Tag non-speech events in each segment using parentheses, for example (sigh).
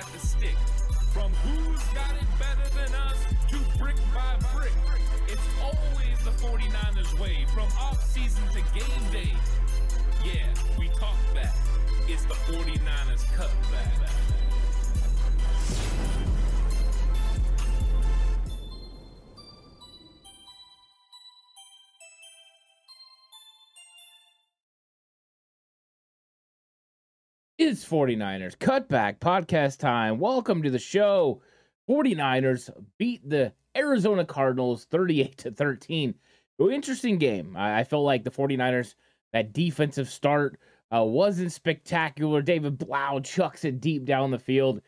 At the It's 49ers Cutback Podcast time. Welcome to the show. 49ers beat the Arizona Cardinals 38 to 13. Interesting game. I, I felt like the 49ers, that defensive start uh, wasn't spectacular. David Blough chucks it deep down the field,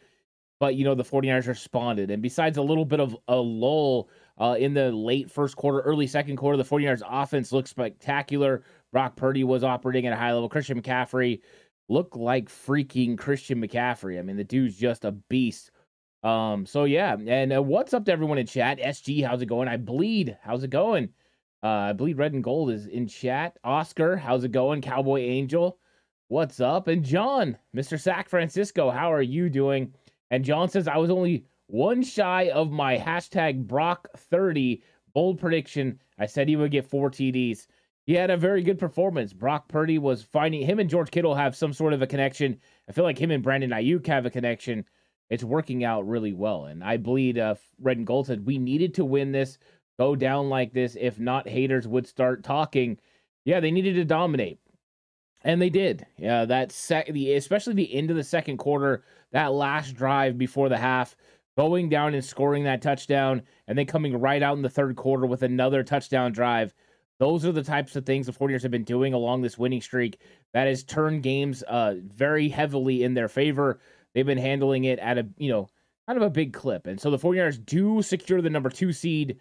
but you know, the 49ers responded. And besides a little bit of a lull uh, in the late first quarter, early second quarter, the 49ers offense looked spectacular. Brock Purdy was operating at a high level. Christian McCaffrey look like freaking Christian McCaffrey. I mean, the dude's just a beast. Um, so yeah, and uh, what's up to everyone in chat? SG, how's it going? I bleed. How's it going? Uh, I bleed red and gold is in chat. Oscar, how's it going? Cowboy Angel, what's up? And John, Mr. Sac Francisco, how are you doing? And John says I was only one shy of my hashtag Brock 30 bold prediction. I said he would get four TDs he had a very good performance. Brock Purdy was finding him and George Kittle have some sort of a connection. I feel like him and Brandon Aiyuk have a connection. It's working out really well. And I believe uh, Red and Gold said we needed to win this, go down like this. If not, haters would start talking. Yeah, they needed to dominate. And they did. Yeah, that sec the especially the end of the second quarter, that last drive before the half, going down and scoring that touchdown, and then coming right out in the third quarter with another touchdown drive those are the types of things the 49ers have been doing along this winning streak that has turned games uh, very heavily in their favor. They've been handling it at a, you know, kind of a big clip. And so the 49ers do secure the number two seed.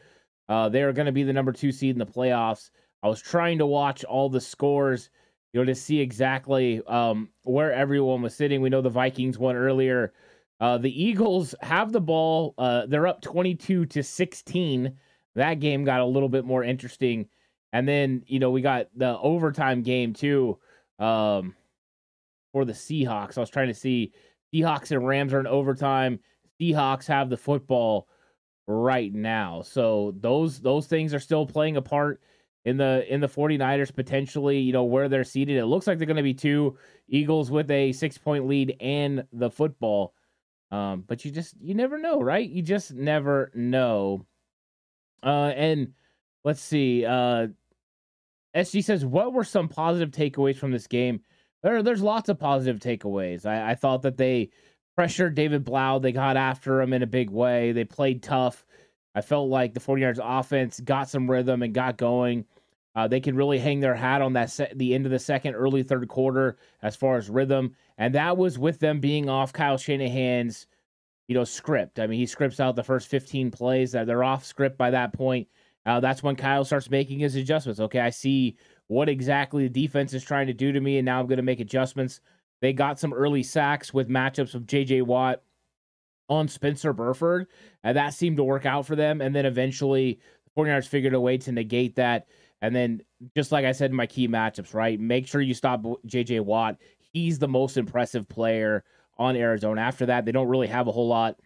Uh, they are going to be the number two seed in the playoffs. I was trying to watch all the scores, you know, to see exactly um, where everyone was sitting. We know the Vikings won earlier. Uh, the Eagles have the ball. Uh, they're up 22 to 16. That game got a little bit more interesting and then, you know, we got the overtime game too um, for the Seahawks. I was trying to see Seahawks and Rams are in overtime. Seahawks have the football right now. So those those things are still playing a part in the in the 49ers potentially, you know, where they're seated. It looks like they're going to be two Eagles with a 6-point lead and the football. Um, but you just you never know, right? You just never know. Uh and let's see. Uh SG says, "What were some positive takeaways from this game?" There, there's lots of positive takeaways. I, I thought that they pressured David Blough. They got after him in a big way. They played tough. I felt like the 49ers offense got some rhythm and got going. Uh, they can really hang their hat on that se- the end of the second, early third quarter as far as rhythm, and that was with them being off Kyle Shanahan's, you know, script. I mean, he scripts out the first 15 plays. That they're off script by that point. Uh, that's when Kyle starts making his adjustments. Okay, I see what exactly the defense is trying to do to me, and now I'm going to make adjustments. They got some early sacks with matchups of J.J. Watt on Spencer Burford, and that seemed to work out for them. And then eventually, the 49ers figured a way to negate that. And then, just like I said in my key matchups, right? Make sure you stop J.J. Watt. He's the most impressive player on Arizona. After that, they don't really have a whole lot.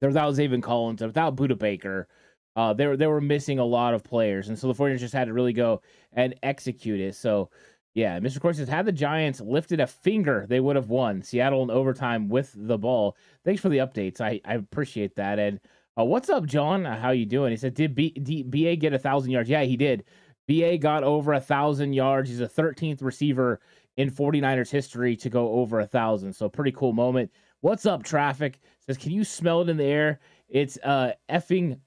They're without Zaven Collins, without Budda Baker. Uh, they were they were missing a lot of players, and so the 49ers just had to really go and execute it. So, yeah, Mr. Corey says, had the Giants lifted a finger, they would have won. Seattle in overtime with the ball. Thanks for the updates. I, I appreciate that. And uh, what's up, John? Uh, how you doing? He said, did B, D, BA get a thousand yards? Yeah, he did. BA got over a thousand yards. He's a 13th receiver in 49ers history to go over a thousand. So pretty cool moment. What's up, traffic? Says, can you smell it in the air? It's uh effing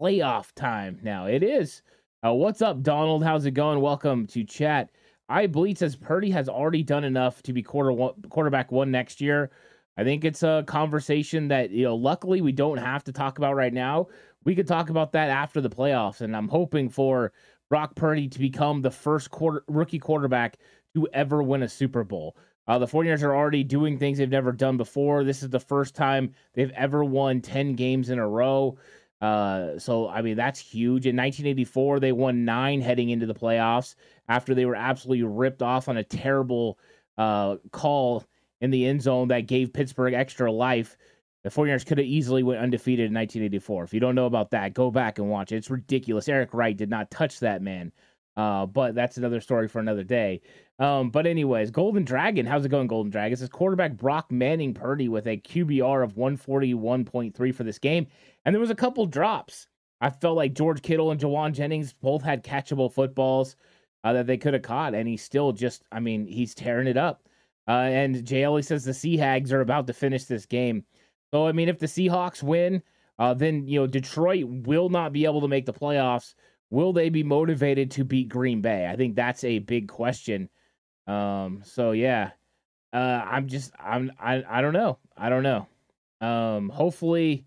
playoff time now. It is. Uh, what's up, Donald? How's it going? Welcome to chat. I believe says Purdy has already done enough to be quarter one, quarterback one next year. I think it's a conversation that you know. Luckily, we don't have to talk about right now. We could talk about that after the playoffs, and I'm hoping for Brock Purdy to become the first quarter rookie quarterback to ever win a Super Bowl. Uh, the 49ers are already doing things they've never done before. This is the first time they've ever won 10 games in a row. Uh, so I mean that's huge. In 1984, they won nine heading into the playoffs after they were absolutely ripped off on a terrible uh, call in the end zone that gave Pittsburgh extra life. The 49ers could have easily went undefeated in 1984. If you don't know about that, go back and watch it. It's ridiculous. Eric Wright did not touch that man. Uh, but that's another story for another day. Um, but anyways, Golden Dragon, how's it going, Golden Dragon? It says quarterback Brock Manning Purdy with a QBR of 141.3 for this game. And there was a couple drops. I felt like George Kittle and Jauan Jennings both had catchable footballs uh, that they could have caught, and he still just, I mean, he's tearing it up. Uh, and JL says the Sea Hags are about to finish this game. So I mean, if the Seahawks win, uh, then you know Detroit will not be able to make the playoffs. Will they be motivated to beat Green Bay? I think that's a big question. Um, so yeah, uh, I'm just I'm I I don't know. I don't know. Um, hopefully,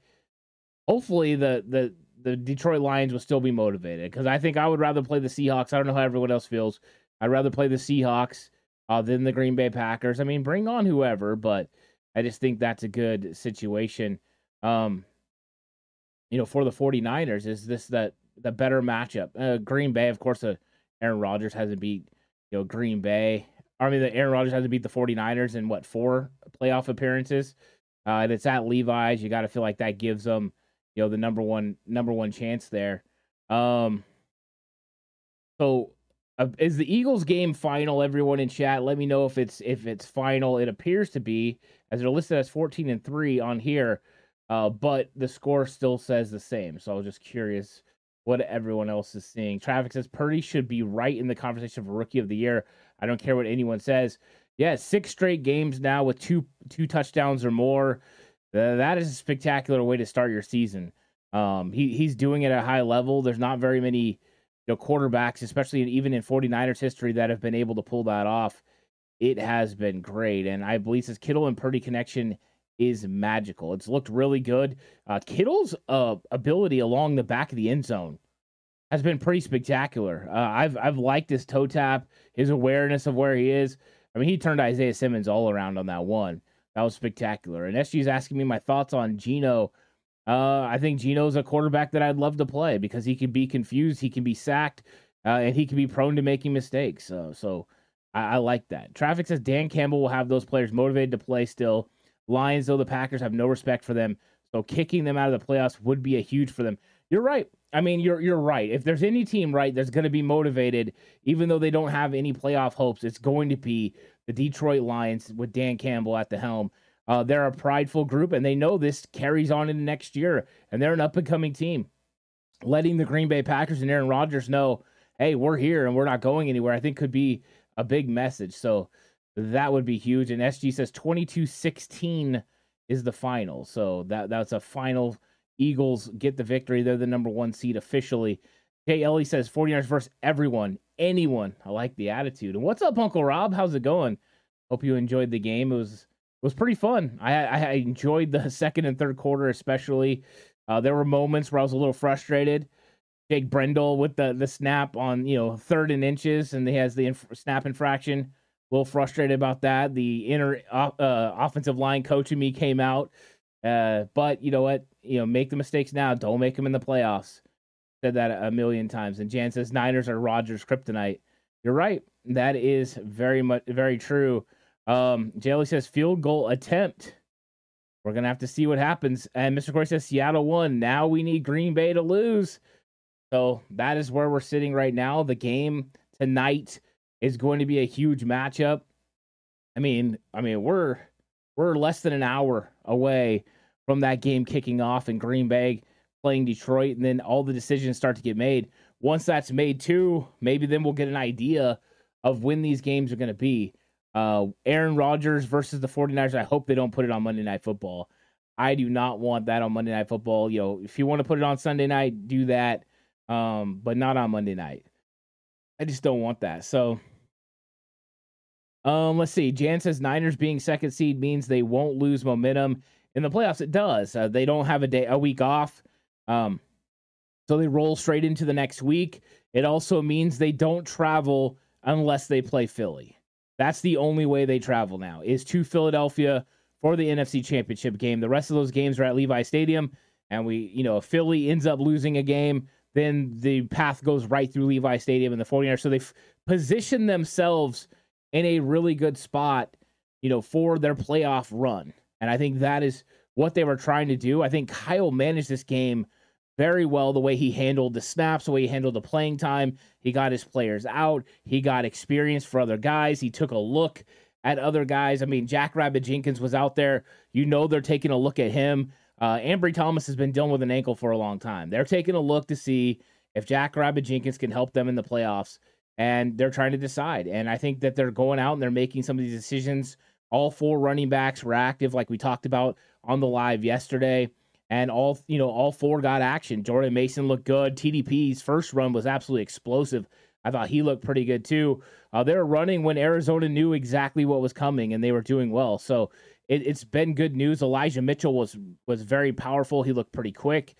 hopefully the the the Detroit Lions will still be motivated because I think I would rather play the Seahawks. I don't know how everyone else feels. I'd rather play the Seahawks uh, than the Green Bay Packers. I mean, bring on whoever, but I just think that's a good situation. Um, you know, for the 49ers, is this that the better matchup? Uh, Green Bay, of course, uh, Aaron Rodgers hasn't beat you know, Green Bay. I mean, the Aaron Rodgers has to beat the 49ers in what, four playoff appearances? Uh, and it's at Levi's. You got to feel like that gives them, you know, the number one number one chance there. Um, so uh, is the Eagles game final? Everyone in chat, let me know if it's if it's final. It appears to be, as they're listed as 14 and three on here, uh, but the score still says the same. So I was just curious what everyone else is seeing. Traffic says Purdy should be right in the conversation for rookie of the year. I don't care what anyone says. Yeah, six straight games now with two two touchdowns or more. That is a spectacular way to start your season. Um, he he's doing it at a high level. There's not very many you know quarterbacks, especially even in 49ers history, that have been able to pull that off. It has been great, and I believe this Kittle and Purdy connection is magical. It's looked really good. Uh, Kittle's uh, ability along the back of the end zone has been pretty spectacular. Uh, I've I've liked his toe tap, his awareness of where he is. I mean, he turned Isaiah Simmons all around on that one. That was spectacular. And SG's asking me my thoughts on Geno. Uh, I think Geno's a quarterback that I'd love to play because he can be confused, he can be sacked, uh, and he can be prone to making mistakes. So, so I, I like that. Traffic says Dan Campbell will have those players motivated to play still. Lions, though, the Packers have no respect for them. So kicking them out of the playoffs would be a huge for them. You're right. I mean, you're you're right. If there's any team right that's going to be motivated, even though they don't have any playoff hopes, it's going to be the Detroit Lions with Dan Campbell at the helm. Uh, they're a prideful group, and they know this carries on into next year, and they're an up and coming team. Letting the Green Bay Packers and Aaron Rodgers know, hey, we're here and we're not going anywhere, I think could be a big message. So that would be huge. And SG says 22 16 is the final. So that that's a final. Eagles get the victory. They're the number one seed officially. Jay Ellie says 49ers versus everyone, anyone. I like the attitude. And what's up, Uncle Rob? How's it going? Hope you enjoyed the game. It was it was pretty fun. I I enjoyed the (laughs) second and third quarter especially. Uh, there were moments where I was a little frustrated. Jake Brendel with the the snap on you know third and inches, and he has the inf- snap infraction. A little frustrated about that. The inner uh, offensive line coach in me came out, uh, but you know what? You know, make the mistakes now. Don't make them in the playoffs. Said that a million times. And Jan says Niners are Rodgers' kryptonite. You're right. That is very much very true. Um, Jelly says field goal attempt. We're gonna have to see what happens. And Mr. Corey says Seattle won. Now we need Green Bay to lose. So that is where we're sitting right now. The game tonight is going to be a huge matchup. I mean, I mean, we're we're less than an hour away from that game kicking off in Green Bay playing Detroit, and then all the decisions start to get made. Once that's made too, maybe then we'll get an idea of when these games are going to be. Uh, Aaron Rodgers versus the 49ers. I hope they don't put it on Monday Night Football. I do not want that on Monday Night Football. You know, if you want to put it on Sunday night, do that, um, but not on Monday night. I just don't want that. So, um, let's see. Jan says Niners being second seed means they won't lose momentum in the playoffs. It does. Uh, they don't have a day, a week off. Um, so they roll straight into the next week. It also means they don't travel unless they play Philly. That's the only way they travel now is to Philadelphia for the NFC Championship game. The rest of those games are at Levi Stadium, and we, you know, if Philly ends up losing a game, then the path goes right through Levi Stadium and the 49ers. So they've positioned themselves in a really good spot, you know, for their playoff run. And I think that is what they were trying to do. I think Kyle managed this game very well the way he handled the snaps, the way he handled the playing time. He got his players out. He got experience for other guys. He took a look at other guys. I mean, Jack Rabbit Jenkins was out there. You know they're taking a look at him. Uh, Ambry Thomas has been dealing with an ankle for a long time. They're taking a look to see if Jack Rabbit Jenkins can help them in the playoffs, and they're trying to decide. And I think that they're going out and they're making some of these decisions. All four running backs were active, like we talked about on the live yesterday and all you know all four got action. Jordan Mason looked good. TDP's first run was absolutely explosive. I thought he looked pretty good too. Uh, they were running when Arizona knew exactly what was coming, and they were doing well. So it, has been good news. Elijah Mitchell was was very powerful. He looked pretty quick.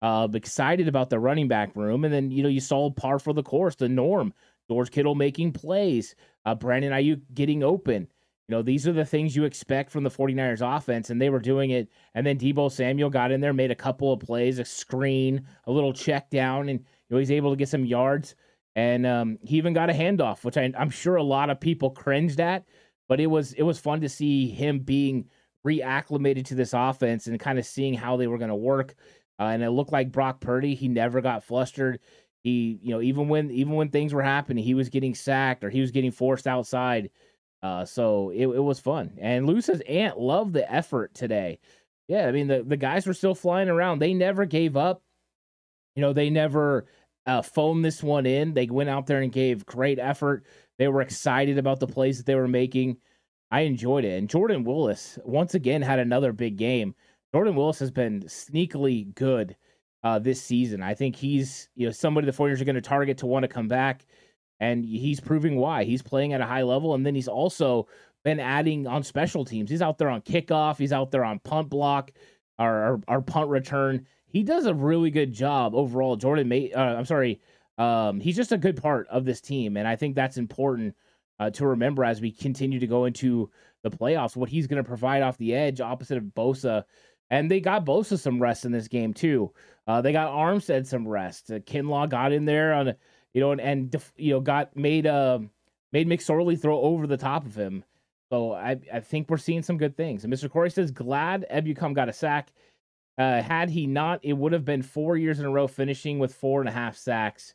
Uh, excited about the running back room, and then you know you saw par for the course, the norm. George Kittle making plays, uh, Brandon Aiyuk getting open. You know, these are the things you expect from the 49ers offense, and they were doing it. And then Deebo Samuel got in there, made a couple of plays, a screen, a little check down, and you know, he's able to get some yards. And um, he even got a handoff, which I, I'm sure a lot of people cringed at, but it was it was fun to see him being reacclimated to this offense and kind of seeing how they were going to work. Uh, and it looked like Brock Purdy, he never got flustered. He, you know, even when even when things were happening, he was getting sacked or he was getting forced outside uh, so it, it was fun. And Luce's aunt loved the effort today. Yeah, I mean the, the guys were still flying around. They never gave up. You know, they never uh, phoned this one in. They went out there and gave great effort. They were excited about the plays that they were making. I enjoyed it. And Jordan Willis once again had another big game. Jordan Willis has been sneakily good uh, this season. I think he's you know somebody the 49ers are going to target to want to come back and he's proving why. He's playing at a high level, and then he's also been adding on special teams. He's out there on kickoff. He's out there on punt block, our our, punt return. He does a really good job overall. Jordan, May, uh, I'm sorry, um, he's just a good part of this team, and I think that's important uh, to remember as we continue to go into the playoffs. What he's going to provide off the edge, opposite of Bosa. And they got Bosa some rest in this game too. Uh, they got Armstead some rest. Uh, Kinlaw got in there on you know, and, and you know, got made uh made McSorley throw over the top of him. So I I think we're seeing some good things. And Mr. Corey says glad Ebukam got a sack. Uh, had he not, it would have been four years in a row finishing with four and a half sacks.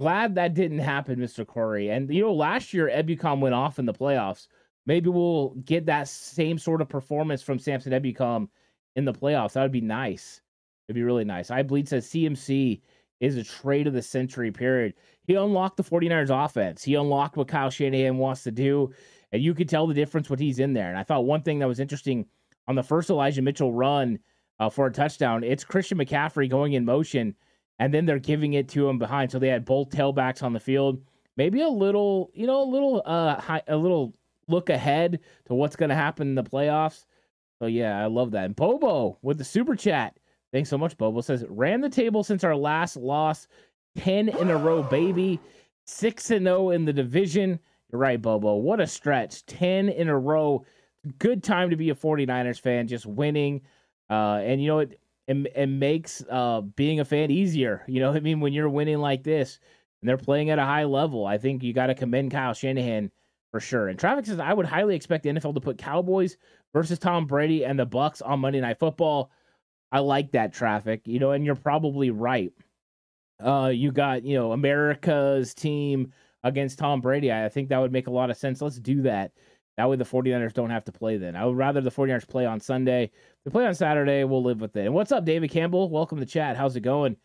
Glad that didn't happen, Mr. Corey. And you know, last year Ebukam went off in the playoffs. Maybe we'll get that same sort of performance from Samson Ebukam in the playoffs. That would be nice. It'd be really nice. I bleed says CMC is a trade of the century period. He unlocked the 49ers offense. He unlocked what Kyle Shanahan wants to do. And you could tell the difference when he's in there. And I thought one thing that was interesting on the first Elijah Mitchell run uh, for a touchdown, it's Christian McCaffrey going in motion, and then they're giving it to him behind. So they had both tailbacks on the field. Maybe a little, you know, a little, uh, high, a little look ahead to what's going to happen in the playoffs. So yeah, I love that. And Bobo with the super chat. Thanks so much, Bobo. Says ran the table since our last loss 10 in a row, baby. 6 and 0 in the division. You're right, Bobo. What a stretch. 10 in a row. Good time to be a 49ers fan, just winning. Uh, and you know, it, it, it makes uh, being a fan easier. (laughs) You know I mean? When you're winning like this and they're playing at a high level, I think you got to commend Kyle Shanahan for sure. And Traffic says, I would highly expect the NFL to put Cowboys versus Tom Brady and the Bucks on Monday Night Football. I like that traffic, you know, and you're probably right. Uh, you got, you know, America's team against Tom Brady. I think that would make a lot of sense. Let's do that. That way the 49ers don't have to play then. I would rather the 49ers play on Sunday. If they play on Saturday, we'll live with it. And what's up, David Campbell? Welcome to chat. How's it going?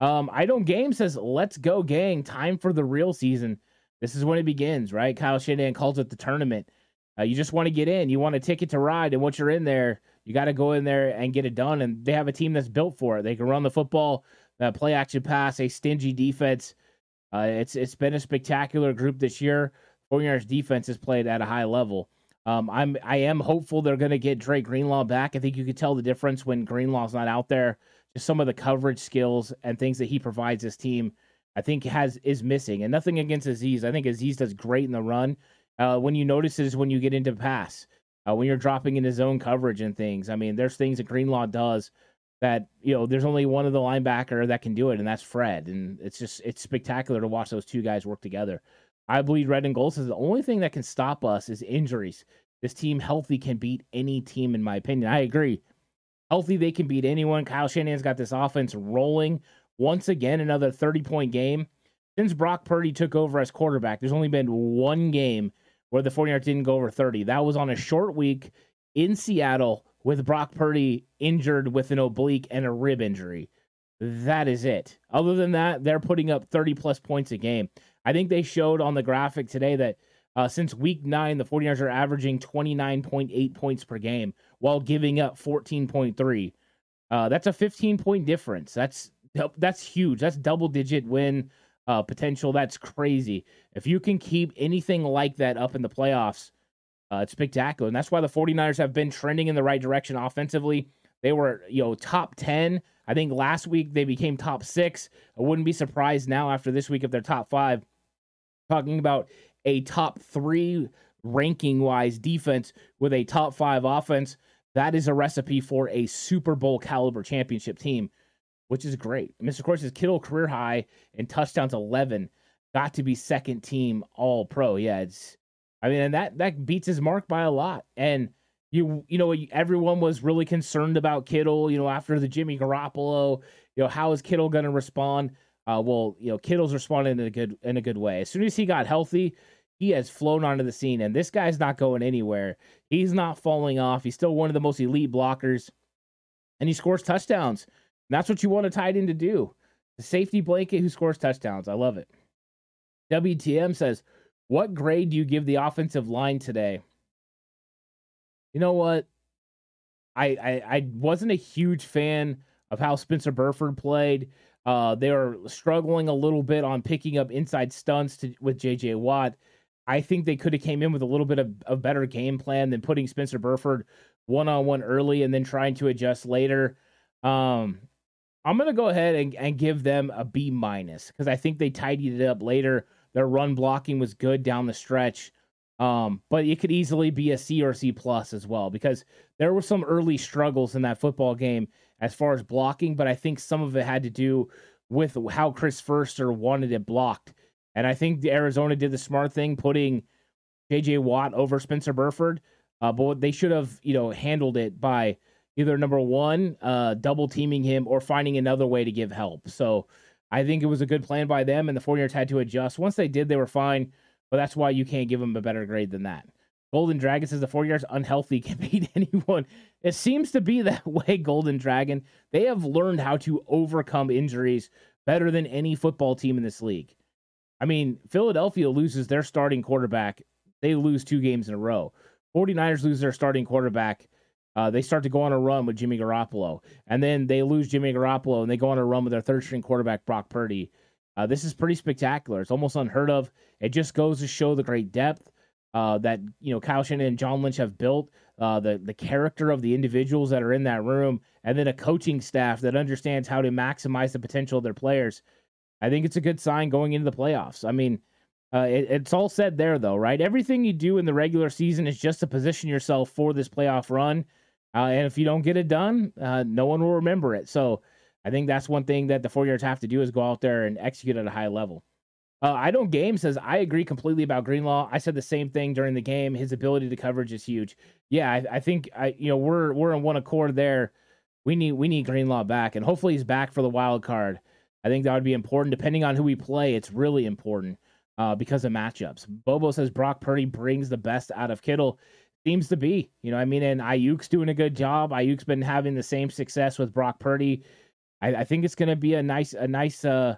Um, I don't game says, let's go, gang. Time for the real season. This is when it begins, right? Kyle Shanahan calls it the tournament. Uh, you just want to get in. You want a ticket to ride. And once you're in there, you got to go in there and get it done. And they have a team that's built for it. They can run the football, uh, play action pass, a stingy defense. Uh, it's it's been a spectacular group this year. 49ers defense has played at a high level. Um, I'm I am hopeful they're going to get Dre Greenlaw back. I think you could tell the difference when Greenlaw's not out there. Just some of the coverage skills and things that he provides this team, I think has is missing. And nothing against Aziz. I think Aziz does great in the run. Uh, when you notice is when you get into pass, uh, when you're dropping into zone coverage and things. I mean, there's things that Greenlaw does that you know there's only one of the linebacker that can do it, and that's Fred. And it's just it's spectacular to watch those two guys work together. I believe Red and Gold says the only thing that can stop us is injuries. This team healthy can beat any team, in my opinion. I agree. Healthy, they can beat anyone. Kyle Shanahan's got this offense rolling. Once again, another 30 point game. Since Brock Purdy took over as quarterback, there's only been one game where the 49ers didn't go over 30. That was on a short week in Seattle with Brock Purdy injured with an oblique and a rib injury. That is it. Other than that, they're putting up 30 plus points a game. I think they showed on the graphic today that uh, since week nine, the 49ers are averaging 29.8 points per game while giving up 14.3. Uh, that's a 15 point difference. That's that's huge. That's double digit win uh, potential. That's crazy. If you can keep anything like that up in the playoffs, uh, it's spectacular. And that's why the 49ers have been trending in the right direction offensively. They were, you know, top 10. I think last week they became top six. I wouldn't be surprised now after this week if they're top five. Talking about a top three ranking wise defense with a top five offense. That is a recipe for a Super Bowl caliber championship team, which is great. Mr. Course says Kittle career high in touchdowns 11. Got to be second team all pro. Yeah, it's, I mean, and that, that beats his mark by a lot. And, you you know everyone was really concerned about Kittle. You know after the Jimmy Garoppolo, you know how is Kittle going to respond? Uh, well, you know Kittle's responding in a good in a good way. As soon as he got healthy, he has flown onto the scene, and this guy's not going anywhere. He's not falling off. He's still one of the most elite blockers, and he scores touchdowns. That's what you want a tight end to do. The safety blanket who scores touchdowns. I love it. WTM says, What grade do you give the offensive line today? You know what? I I, I wasn't a huge fan of how Spencer Burford played. Uh, they were struggling a little bit on picking up inside stunts to, with JJ Watt. I think they could have came in with a little bit of a better game plan than putting Spencer Burford one on one early and then trying to adjust later. Um, I'm gonna go ahead and, and give them a B minus because I think they tidied it up later. Their run blocking was good down the stretch. Um, but it could easily be a C or C plus as well because there were some early struggles in that football game as far as blocking, but I think some of it had to do with how Chris Foerster wanted it blocked. And I think Arizona did the smart thing, putting J.J. Watt over Spencer Burford. Uh, but they should have, you know, handled it by either number one, uh, double teaming him or finding another way to give help. So I think it was a good plan by them, and the 49ers had to adjust. Once they did, they were fine. But that's why you can't give them a better grade than that. Golden Dragon says the 49ers unhealthy (laughs) can beat anyone. It seems to be that (laughs) way, Golden Dragon. They have learned how to overcome injuries better than any football team in this league. I mean, Philadelphia loses their starting quarterback. They lose two games in a row. 49ers lose their starting quarterback. Uh, they start to go on a run with Jimmy Garoppolo. And then they lose Jimmy Garoppolo and they go on a run with their third string quarterback, Brock Purdy. Uh, this is pretty spectacular. It's almost unheard of. It just goes to show the great depth uh, that you know Kyle Shanahan and John Lynch have built, uh, the the character of the individuals that are in that room, and then a coaching staff that understands how to maximize the potential of their players. I think it's a good sign going into the playoffs. I mean, uh, it, it's all said there, though, right? Everything you do in the regular season is just to position yourself for this playoff run. Uh, and if you don't get it done, uh, no one will remember it. So I think that's one thing that the 49ers have to do is go out there and execute at a high level. Uh, I don't game says I agree completely about Greenlaw. I said the same thing during the game. His ability to coverage is huge. Yeah, I, I think I you know we're we're in one accord there. We need we need Greenlaw back, and hopefully he's back for the wild card. I think that would be important. Depending on who we play, it's really important uh, because of matchups. Bobo says Brock Purdy brings the best out of Kittle. Seems to be, you know, I mean, and Aiyuk's doing a good job. Aiyuk's been having the same success with Brock Purdy. I, I think it's going to be a nice a nice uh,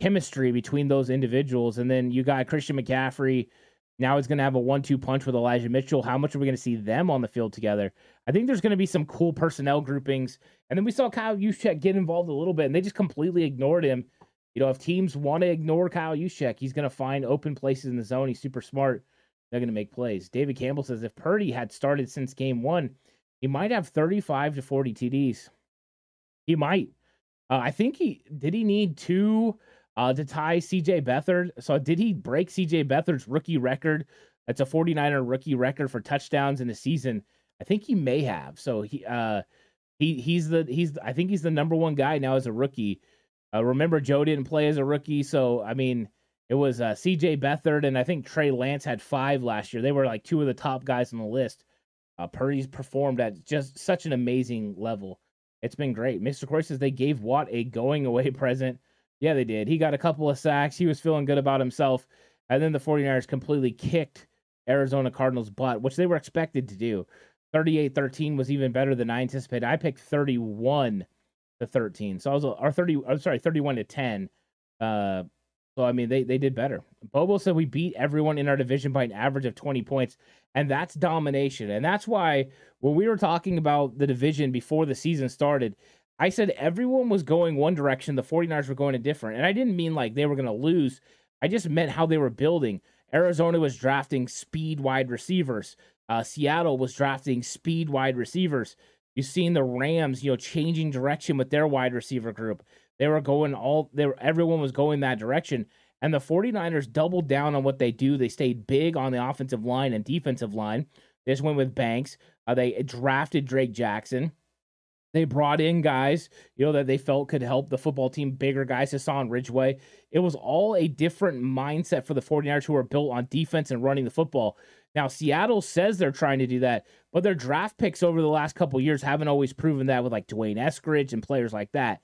chemistry between those individuals. And then you got Christian McCaffrey. Now he's going to have a one-two punch with Elijah Mitchell. How much are we going to see them on the field together? I think there's going to be some cool personnel groupings. And then we saw Kyle Juszczyk get involved a little bit, and they just completely ignored him. You know, if teams want to ignore Kyle Juszczyk, he's going to find open places in the zone. He's super smart. They're going to make plays. David Campbell says if Purdy had started since game one, he might have 35 to 40 TDs. He might. Uh, I think he did. He need two uh, to tie CJ Beathard. So did he break CJ Beathard's rookie record? That's a 49er rookie record for touchdowns in the season. I think he may have. So he uh he he's the he's I think he's the number one guy now as a rookie. Uh, remember Joe didn't play as a rookie, so I mean it was uh, CJ Beathard and I think Trey Lance had five last year. They were like two of the top guys on the list. Uh, Purdy's performed at just such an amazing level. It's been great. Mr. Corey says they gave Watt a going away (laughs) present. Yeah, they did. He got a couple of sacks. He was feeling good about himself. And then the 49ers completely kicked Arizona Cardinals' butt, which they were expected to do. 38 13 was even better than I anticipated. I picked 31 to 13. So I was, our 30, I'm sorry, 31 to 10. Uh, so, I mean, they, they did better. Bobo said we beat everyone in our division by an average of 20 points, and that's domination. And that's why when we were talking about the division before the season started, I said everyone was going one direction, the 49ers were going a different. And I didn't mean like they were going to lose. I just meant how they were building. Arizona was drafting speed wide receivers. Uh, Seattle was drafting speed wide receivers. You've seen the Rams, you know, changing direction with their wide receiver group. They were going all they were, everyone was going that direction. And the 49ers doubled down on what they do. They stayed big on the offensive line and defensive line. Just went with Banks. Uh, they drafted Drake Jackson. They brought in guys, you know, that they felt could help the football team, bigger guys, Hassan Ridgeway. It was all a different mindset for the 49ers who are built on defense and running the football. Now, Seattle says they're trying to do that, but their draft picks over the last couple years haven't always proven that with like D'Wayne Eskridge and players like that.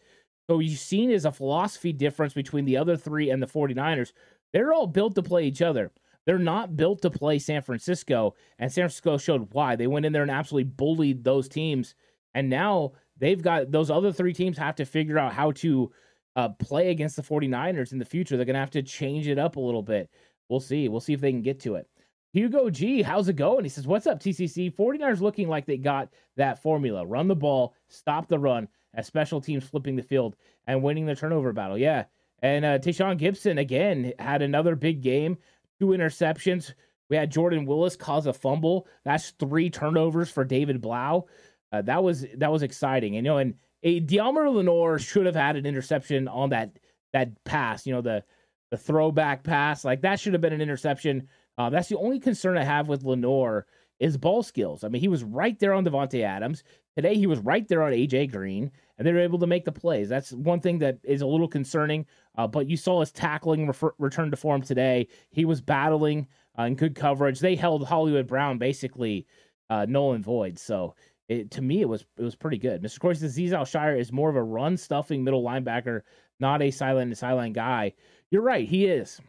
So you've seen is a philosophy difference between the other three and the 49ers. They're all built to play each other. They're not built to play San Francisco, and San Francisco showed why. They went in there and absolutely bullied those teams and now they've got those other three teams have to figure out how to uh, play against the 49ers in the future. They're going to have to change it up a little bit. We'll see. We'll see if they can get to it. Hugo G, how's it going? He says, What's up, TCC? 49ers looking like they got that formula run the ball, stop the run, as special teams flipping the field and winning the turnover battle. Yeah. And uh, Tashaun Gipson, again, had another big game, two interceptions. We had Jordan Willis cause a fumble. That's three turnovers for David Blough. Uh, that was that was exciting. And, you know, and a Deommodore Lenoir should have had an interception on that that pass. You know, the the throwback pass like that should have been an interception. Uh, that's the only concern I have with Lenoir is ball skills. I mean, he was right there on Davante Adams today. He was right there on AJ Green, and they were able to make the plays. That's one thing that is a little concerning. Uh, but you saw his tackling refer- return to form today. He was battling uh, in good coverage. They held Hollywood Brown basically uh, null and void. So it, to me, it was it was pretty good. Mr. Corey says Azeez Al-Shaair is more of a run stuffing middle linebacker, not a silent sideline guy. You're right, he is.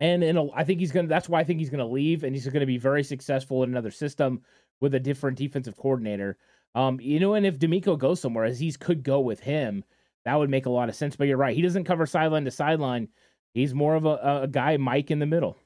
And in a, I think he's gonna. That's why I think he's gonna leave, and he's gonna be very successful in another system with a different defensive coordinator. Um, you know, and if DeMeco goes somewhere, Azeez could go with him. That would make a lot of sense. But you're right, he doesn't cover sideline to sideline. He's more of a, a guy, Mike, in the middle.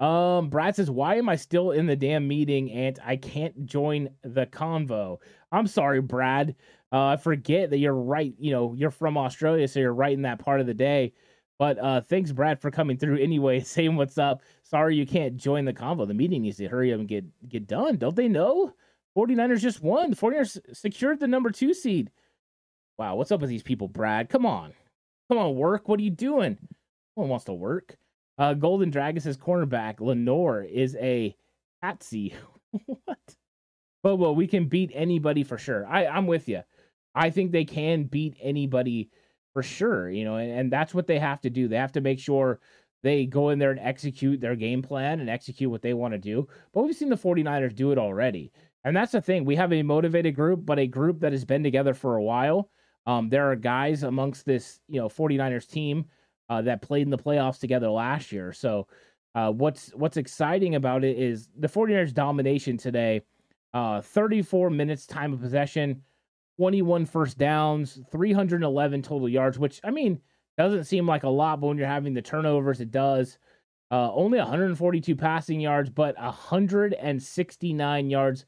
Um, Brad says, "Why am I still in the damn meeting and I can't join the convo?" I'm sorry, Brad. Uh, I forget that you're right. You know, you're from Australia, so you're right in that part of the day. But uh, thanks, Brad, for coming through anyway, (laughs) saying what's up. Sorry you can't join the convo. The meeting needs to hurry up and get get done. Don't they know? 49ers just won. The 49ers secured the number two seed. Wow, what's up with these people, Brad? Come on. Come on, work. What are you doing? No one wants to work. Uh, Golden Dragon says cornerback Lenoir, is a patsy. (laughs) what? Well, we can beat anybody for sure. I I'm with you. I think they can beat anybody for sure. You know, and, and that's what they have to do. They have to make sure they go in there and execute their game plan and execute what they want to do. But we've seen the 49ers do it already. And that's the thing. We have a motivated group, but a group that has been together for a while. Um, there are guys amongst this, you know, 49ers team uh, that played in the playoffs together last year. So uh, what's what's exciting about it is the 49ers domination today. Uh, 34 minutes time of possession, 21 first downs, 311 total yards, which I mean doesn't seem like a lot, but when you're having the turnovers, it does. Uh, only 142 passing yards, but 169 yards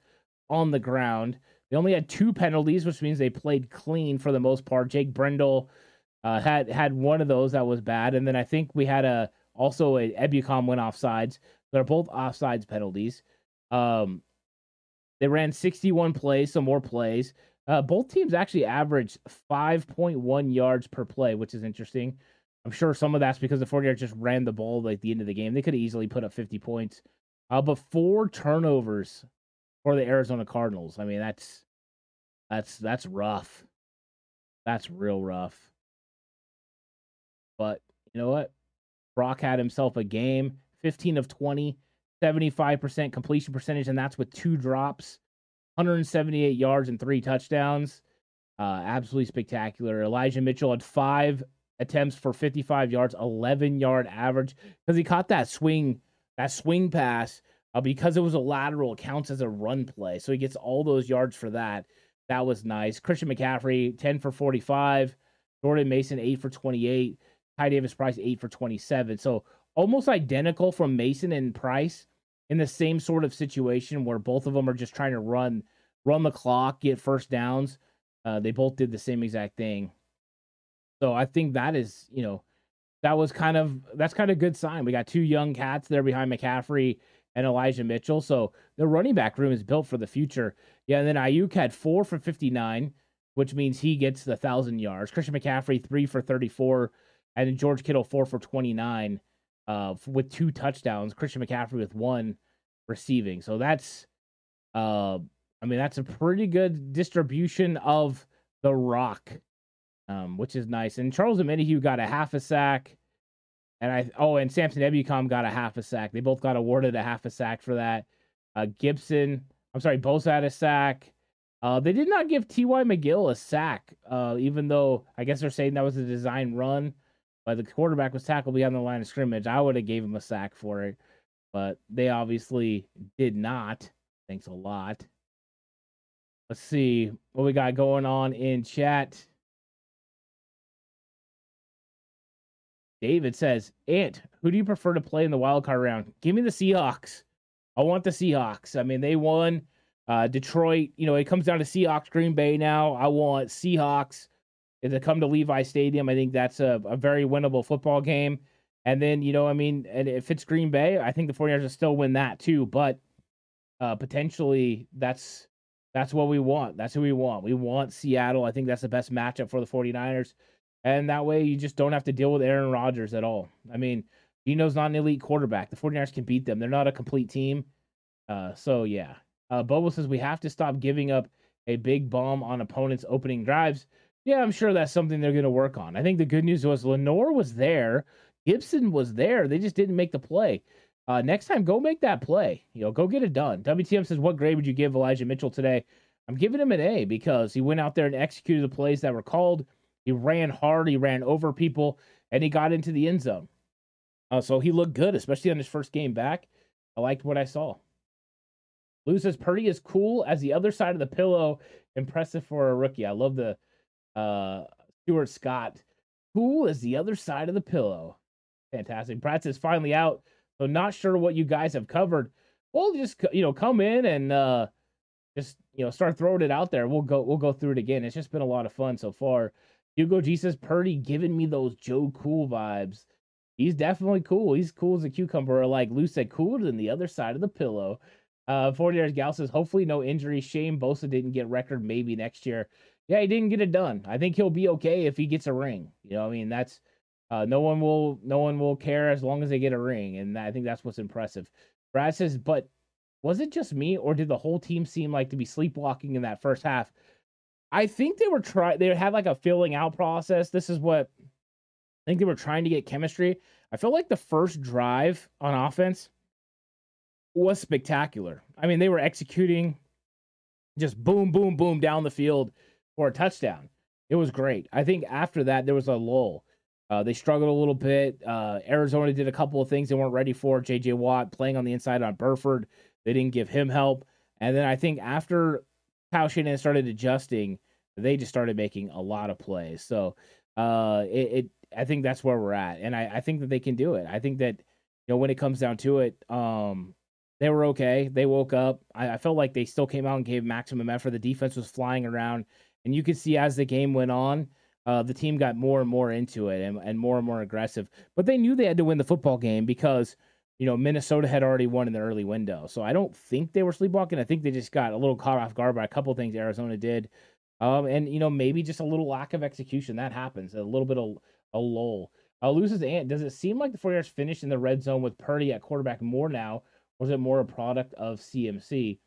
on the ground. They only had two penalties, which means they played clean for the most part. Jake Brendel uh, had had one of those that was bad, and then I think we had a also a Ebukam went offsides. They're both offsides penalties. Um, they ran 61 plays, some more plays. Uh, both teams actually averaged 5.1 yards per play, which is interesting. I'm sure some of that's because the 49ers just ran the ball like the end of the game. They could have easily put up 50 points. Uh, but four turnovers for the Arizona Cardinals. I mean, that's that's that's rough. That's real rough. But you know what? Brock had himself a game, 15 of 20, 75% completion percentage, and that's with two drops, 178 yards and three touchdowns. Uh, absolutely spectacular. Elijah Mitchell had five attempts for 55 yards, 11 yard average because he caught that swing, that swing pass uh, because it was a lateral, it counts as a run play. So he gets all those yards for that. That was nice. Christian McCaffrey, 10 for 45. Jordan Mason, 8 for 28. Ty Davis Price, 8 for 27. So almost identical from Mason and Price in the same sort of situation where both of them are just trying to run run the clock, get first downs. Uh, they both did the same exact thing. So I think that is, you know, that was kind of that's kind of good sign. We got two young cats there behind McCaffrey and Elijah Mitchell. So the running back room is built for the future. Yeah, and then Aiyuk had four for 59, which means he gets the thousand yards. Christian McCaffrey, three for 34, and then George Kittle, four for 29, uh, with two touchdowns. Christian McCaffrey with one receiving. So that's, uh, I mean, that's a pretty good distribution of the rock, um, which is nice. And Charles Omenihu got a half a sack. And I oh, and Samson Ebukam got a half a sack. They both got awarded a half a sack for that. Uh, Gipson, I'm sorry, both had a sack. Uh, they did not give T.Y. McGill a sack, uh, even though I guess they're saying that was a design run, but the quarterback was tackled beyond the line of scrimmage. I would have gave him a sack for it, but they obviously did not. Thanks a lot. Let's see what we got going on in chat. David says, Ant, who do you prefer to play in the wild card round? Give me the Seahawks. I want the Seahawks. I mean, they won. Uh, Detroit, you know, it comes down to Seahawks, Green Bay now. I want Seahawks to come to Levi Stadium. I think that's a, a very winnable football game. And then, you know, I mean, and if it's Green Bay, I think the 49ers will still win that too. But uh, potentially that's that's what we want. That's who we want. We want Seattle. I think that's the best matchup for the 49ers. And that way you just don't have to deal with Aaron Rodgers at all. I mean, Geno's not an elite quarterback. The 49ers can beat them. They're not a complete team. Uh, so, yeah. Uh, Bobo says we have to stop giving up a big bomb on opponents' opening drives. Yeah, I'm sure that's something they're going to work on. I think the good news was Lenoir was there. Gipson was there. They just didn't make the play. Uh, next time, go make that play. You know, go get it done. WTM says, what grade would you give Elijah Mitchell today? I'm giving him an A because he went out there and executed the plays that were called. He ran hard, he ran over people, and he got into the end zone. Uh, so he looked good, especially on his first game back. I liked what I saw. Lou says Purdy is cool as the other side of the pillow. Impressive for a rookie. I love the uh Stuart Scott. Cool as the other side of the pillow. Fantastic. Pratt is finally out. So not sure what you guys have covered. Well, just you know, come in and uh just you know start throwing it out there. We'll go we'll go through it again. It's just been a lot of fun so far. Hugo says Purdy giving me those Joe Cool vibes. He's definitely cool. He's cool as a cucumber, or like Lou said, cooler than the other side of the pillow. Uh, 40 years gal says, hopefully no injury. Shame Bosa didn't get record maybe next year. Yeah, he didn't get it done. I think he'll be okay if he gets a ring. You know, I mean, that's uh, no one will no one will care as long as they get a ring, and I think that's what's impressive. Brad says, but was it just me, or did the whole team seem like to be sleepwalking in that first half? I think they were trying. They had like a filling out process. This is what I think they were trying to get chemistry. I feel like the first drive on offense was spectacular. I mean, they were executing just boom, boom, boom down the field for a touchdown. It was great. I think after that there was a lull. Uh, they struggled a little bit. Uh, Arizona did a couple of things they weren't ready for. J.J. Watt playing on the inside on Burford. They didn't give him help. And then I think after Kyle Shanahan started adjusting, they just started making a lot of plays. So uh, it, it I think that's where we're at, and I, I think that they can do it. I think that you know when it comes down to it, um, they were okay. They woke up. I, I felt like they still came out and gave maximum effort. The defense was flying around, and you could see as the game went on, uh, the team got more and more into it and, and more and more aggressive. But they knew they had to win the football game because you know Minnesota had already won in the early window. So I don't think they were sleepwalking. I think they just got a little caught off guard by a couple things Arizona did. Um, and you know maybe just a little lack of execution that happens, a little bit of a lull. Uh, Lou says Ant. Does it seem like the 49ers finished in the red zone with Purdy at quarterback more now? Was it more a product of CMC?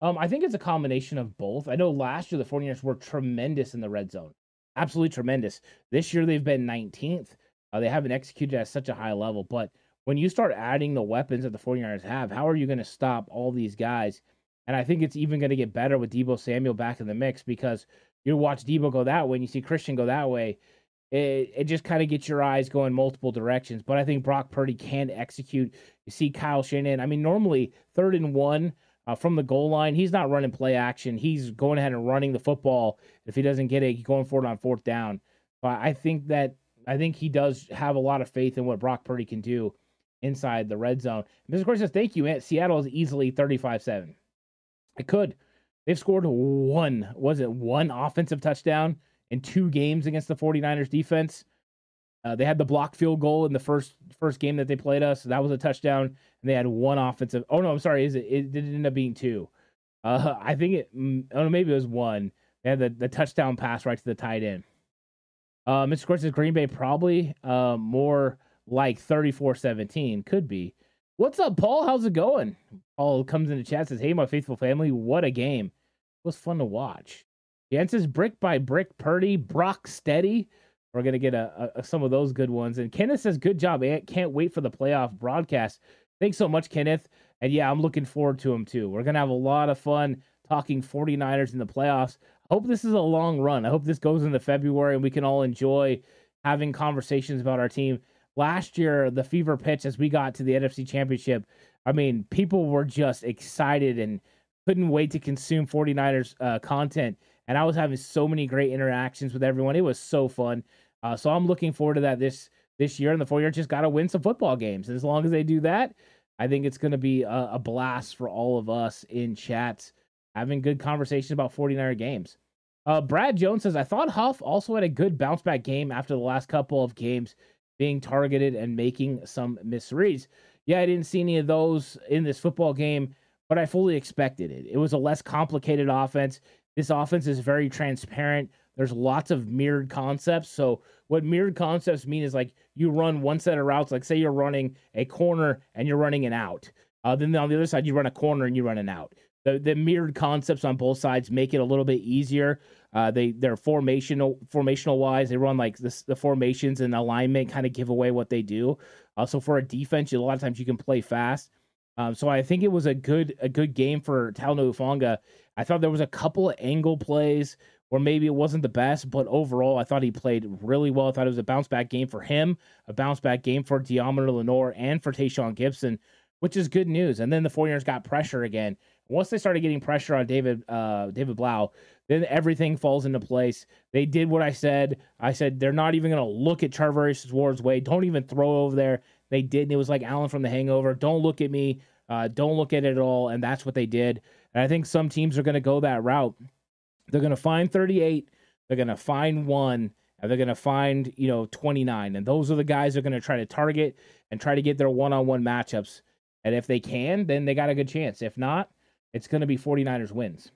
Um, I think it's a combination of both. I know last year the 49ers were tremendous in the red zone, absolutely tremendous. This year they've been 19th. Uh, they haven't executed at such a high level, but when you start adding the weapons that the 49ers have, how are you going to stop all these guys? And I think it's even going to get better with Deebo Samuel back in the mix because you watch Deebo go that way and you see Christian go that way. It, it just kind of gets your eyes going multiple directions. But I think Brock Purdy can execute. You see Kyle Shanahan. I mean, normally third and one uh, from the goal line, he's not running play action. He's going ahead and running the football. If he doesn't get it, he's going for it on fourth down. But I think that I think he does have a lot of faith in what Brock Purdy can do inside the red zone. Mr. Court says, Thank you. Seattle is easily 35 7. It could. They've scored one, was it one offensive touchdown in two games against the 49ers defense? Uh, they had the block field goal in the first first game that they played us. So that was a touchdown, and they had one offensive. Oh no, I'm sorry. Is it? It did end up being two. Uh, (laughs) I think it. Mm, oh, maybe it was one. They had the, the touchdown pass right to the tight end. Uh, Mr. Court says Green Bay probably uh, more like 34-17. Could be. What's up, Paul? How's it going? Paul comes in the chat says, "Hey, my faithful family, what a game! It was fun to watch." Jens says, "Brick by brick, Purdy, Brock steady." We're gonna get a, a, some of those good ones. And Kenneth says, "Good job, Ant. Can't wait for the playoff broadcast." Thanks so much, Kenneth. And yeah, I'm looking forward to them too. We're gonna have a lot of fun talking 49ers in the playoffs. I hope this is a long run. I hope this goes into February and we can all enjoy having conversations about our team. Last year, the fever pitch as we got to the NFC Championship, I mean, people were just excited and couldn't wait to consume 49ers uh, content and I was having so many great interactions with everyone. It was so fun. Uh, so I'm looking forward to that this this year. And the four year just got to win some football games. And as long as they do that, I think it's going to be a, a, blast for all of us in chats having good conversations about 49er games. Uh, Brad Jones says, I thought Huff also had a good bounce back game after the last couple of games being targeted and making some misreads. Yeah, I didn't see any of those in this football game, but I fully expected it. It was a less complicated offense. This offense is very transparent. There's lots of mirrored concepts. So what mirrored concepts mean is like you run one set of routes. Like say you're running a corner and you're running an out. Uh, then on the other side you run a corner and you run an out. The the mirrored concepts on both sides make it a little bit easier. Uh, they they're formational formational wise. They run like this, the formations and alignment kind of give away what they do. Also for a defense, a lot of times you can play fast. Um, so I think it was a good a good game for Hufanga. I thought there was a couple of angle plays or maybe it wasn't the best, but overall I thought he played really well. I thought it was a bounce back game for him, a bounce back game for Deommodore Lenoir and for Tashaun Gipson, which is good news. And then the 49ers got pressure again. Once they started getting pressure on David uh, David Blough, then everything falls into place. They did what I said. I said they're not even going to look at Charvarius Ward's way. Don't even throw over there. They did. And it was like Alan from The Hangover. Don't look at me. Uh, don't look at it at all. And that's what they did. And I think some teams are going to go that route. They're going to find 38. They're going to find one. And they're going to find, you know, 29. And those are the guys they're going to try to target and try to get their one on one matchups. And if they can, then they got a good chance. If not, it's going to be 49ers wins.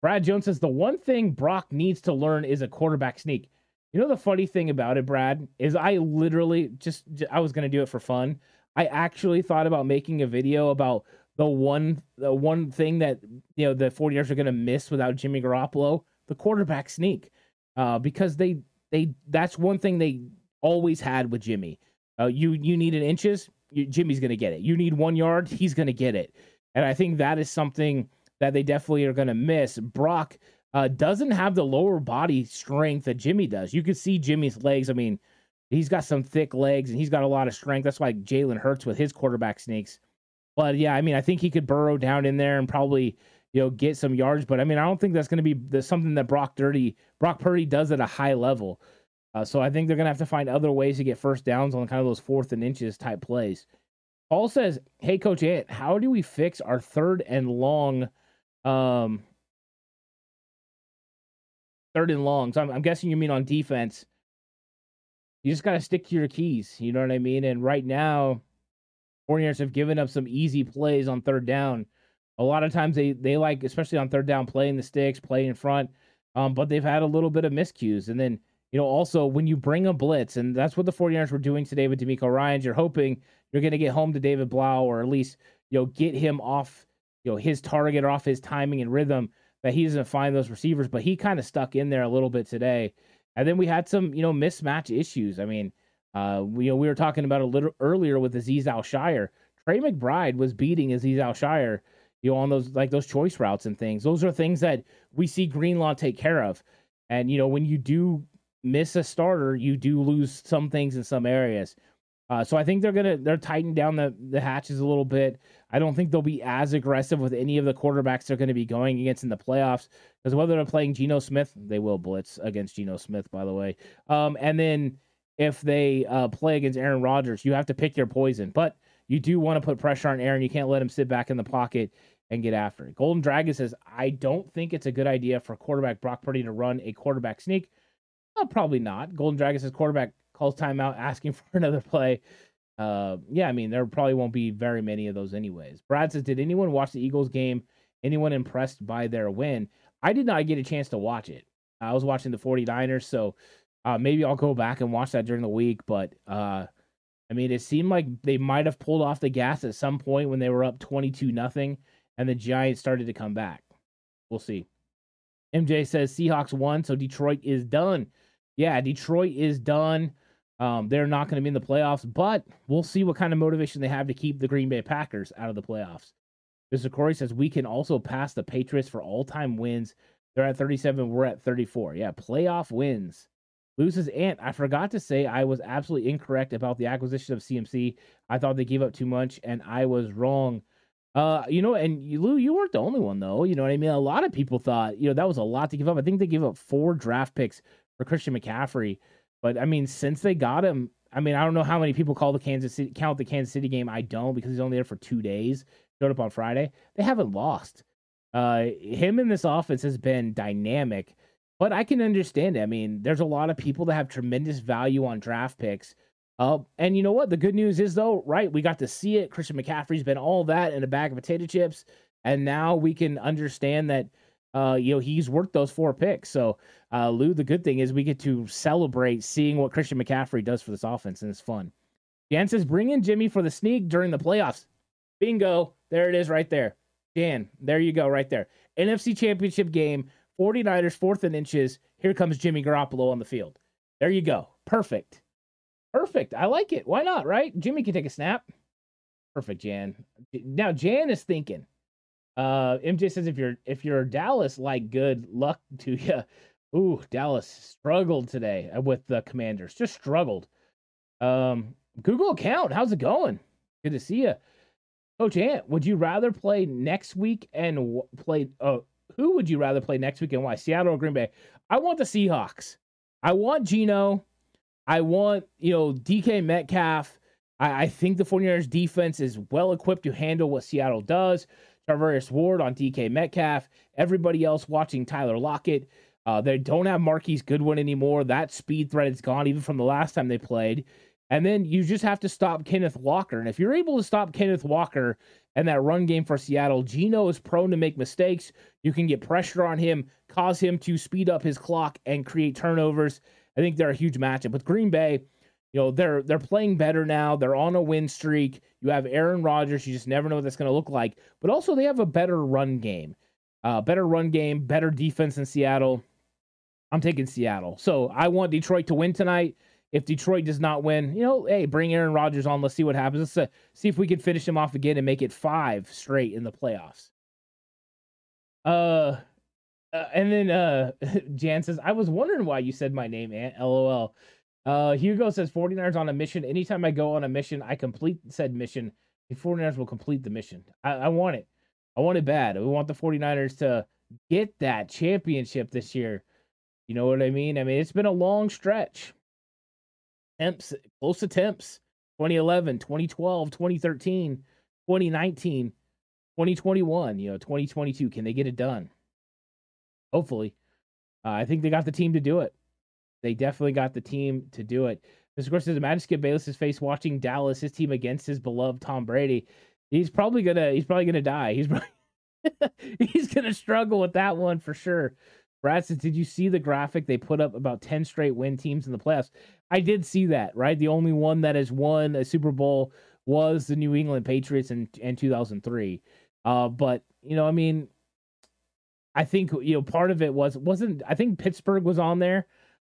Brad Jones says the one thing Brock needs to learn is a quarterback sneak. You know the funny thing about it, Brad, is I literally just I was gonna do it for fun. I actually thought about making a video about the one the one thing that you know the 49ers are gonna miss without Jimmy Garoppolo, the quarterback sneak. Uh, because they they that's one thing they always had with Jimmy. Uh, you you needed inches, you, Jimmy's gonna get it. You need one yard, he's gonna get it. And I think that is something that they definitely are gonna miss. Brock uh, doesn't have the lower body strength that Jimmy does. You can see Jimmy's legs. I mean, he's got some thick legs and he's got a lot of strength. That's why Jalen Hurts with his quarterback sneaks. But yeah, I mean, I think he could burrow down in there and probably you know get some yards. But I mean, I don't think that's going to be something that Brock Dirty Brock Purdy does at a high level. Uh, so I think they're going to have to find other ways to get first downs on kind of those fourth and inches type plays. Paul says, "Hey, Coach Ant, how do we fix our third and long um, third and long. So I'm, I'm guessing you mean on defense. You just got to stick to your keys. You know what I mean? And right now, 49ers have given up some easy plays on third down. A lot of times they they like, especially on third down, playing the sticks, playing in front. Um, but they've had a little bit of miscues. And then, you know, also when you bring a blitz, and that's what the 49ers were doing today with DeMeco Ryans, you're hoping you're going to get home to David Blough or at least, you know, get him off, you know, his target or off his timing and rhythm that he doesn't find those receivers, but he kind of stuck in there a little bit today. And then we had some, you know, mismatch issues. I mean, uh, we, you know, we were talking about a little earlier with Azeez Al-Shaair. Trey McBride was beating Azeez Al-Shaair, you know, on those like those choice routes and things. Those are things that we see Greenlaw take care of. And you know, when you do miss a starter, you do lose some things in some areas. Uh, so I think they're gonna they're tightening down the the hatches a little bit. I don't think they'll be as aggressive with any of the quarterbacks they're going to be going against in the playoffs because whether they're playing Geno Smith, they will blitz against Geno Smith, by the way. Um, and then if they uh, play against Aaron Rodgers, you have to pick your poison. But you do want to put pressure on Aaron. You can't let him sit back in the pocket and get after it. Golden Dragon says, I don't think it's a good idea for quarterback Brock Purdy to run a quarterback sneak. Well, probably not. Golden Dragon says quarterback calls timeout, asking (laughs) for another play. Uh, yeah, I mean, there probably won't be very many of those anyways. Brad says, Did anyone watch the Eagles game? Anyone impressed by their win? I did not get a chance to watch it. I was watching the 49ers, so uh, maybe I'll go back and watch that during the week. But uh, I mean, it seemed like they might have pulled off the gas at some point when they were up 22 nothing, and the Giants started to come back. We'll see. MJ says Seahawks won, so Detroit is done. Yeah, Detroit is done. Um, they're not going to be in the playoffs, but we'll see what kind of motivation they have to keep the Green Bay Packers out of the playoffs. Mr. Corey says we can also pass the Patriots for all time wins. They're at 37, we're at 34. Yeah, playoff wins. Lou says Ant. I forgot to say I was absolutely incorrect about the acquisition of CMC. I thought they gave up too much, and I was wrong. Uh, you know, and you, Lou, you weren't the only one though. You know what I mean? A lot of people thought, you know, that was a lot to give up. I think they gave up four draft picks for Christian McCaffrey. But I mean, since they got him, I mean, I don't know how many people call the Kansas City count the Kansas City game. I don't because he's only there for two days. Showed up on Friday. They haven't lost. Uh, him in this offense has been dynamic, but I can understand it. I mean, there's a lot of people that have tremendous value on draft picks. Uh, and you know what? The good news is though, right? We got to see it. Christian McCaffrey's been all that in a bag of potato chips, and now we can understand that uh, you know, he's worked those four picks. So, uh, Lou, the good thing is we get to celebrate seeing what Christian McCaffrey does for this offense, and it's fun. Jan says, bring in Jimmy for the sneak during the playoffs. Bingo. There it is right there. Jan, there you go, right there. NFC Championship game, 49ers, fourth and inches. Here comes Jimmy Garoppolo on the field. There you go. Perfect. Perfect. I like it. Why not, right? Jimmy can take a snap. Perfect, Jan. Now, Jan is thinking, uh, MJ says if you're if you're Dallas, like good luck to you. Ooh, Dallas struggled today uh, with the Commanders. Just struggled. Um, Google account, how's it going? Good to see you, Coach Ant. Would you rather play next week and w- play? Uh, who would you rather play next week and why? Seattle or Green Bay? I want the Seahawks. I want Geno. I want you know DK Metcalf. I, I think the 49ers defense is well equipped to handle what Seattle does. Charvarius Ward on DK Metcalf. Everybody else watching Tyler Lockett. Uh, they don't have Marquise Goodwin anymore. That speed threat is gone even from the last time they played. And then you just have to stop Kenneth Walker. And if you're able to stop Kenneth Walker and that run game for Seattle, Geno is prone to make mistakes. You can get pressure on him, cause him to speed up his clock and create turnovers. I think they're a huge matchup. With Green Bay, you know, they're they're playing better now. They're on a win streak. You have Aaron Rodgers. You just never know what that's going to look like. But also they have a better run game. Uh, better run game, better defense in Seattle. I'm taking Seattle. So I want Detroit to win tonight. If Detroit does not win, you know, hey, bring Aaron Rodgers on. Let's see what happens. Let's uh, see if we can finish him off again and make it five straight in the playoffs. Uh, uh and then uh (laughs) Jan says, I was wondering why you said my name, Aunt. LOL. Uh Hugo says 49ers on a mission. Anytime I go on a mission, I complete said mission. The 49ers will complete the mission. I, I want it. I want it bad. We want the 49ers to get that championship this year. You know what I mean? I mean, it's been a long stretch attempts, close attempts 2011, 2012, 2013, 2019, 2021, you know, 2022. Can they get it done? Hopefully. Uh, I think they got the team to do it. They definitely got the team to do it. This, of course, is imagine Skip Bayless's face watching Dallas, his team against his beloved Tom Brady. He's probably gonna he's probably gonna die. He's probably, (laughs) he's gonna struggle with that one for sure. Brad says, did you see the graphic they put up about 10 straight win teams in the playoffs? I did see that, right? The only one that has won a Super Bowl was the New England Patriots in, in 2003. Uh, but, you know, I mean, I think, you know, part of it was, wasn't, I think Pittsburgh was on there.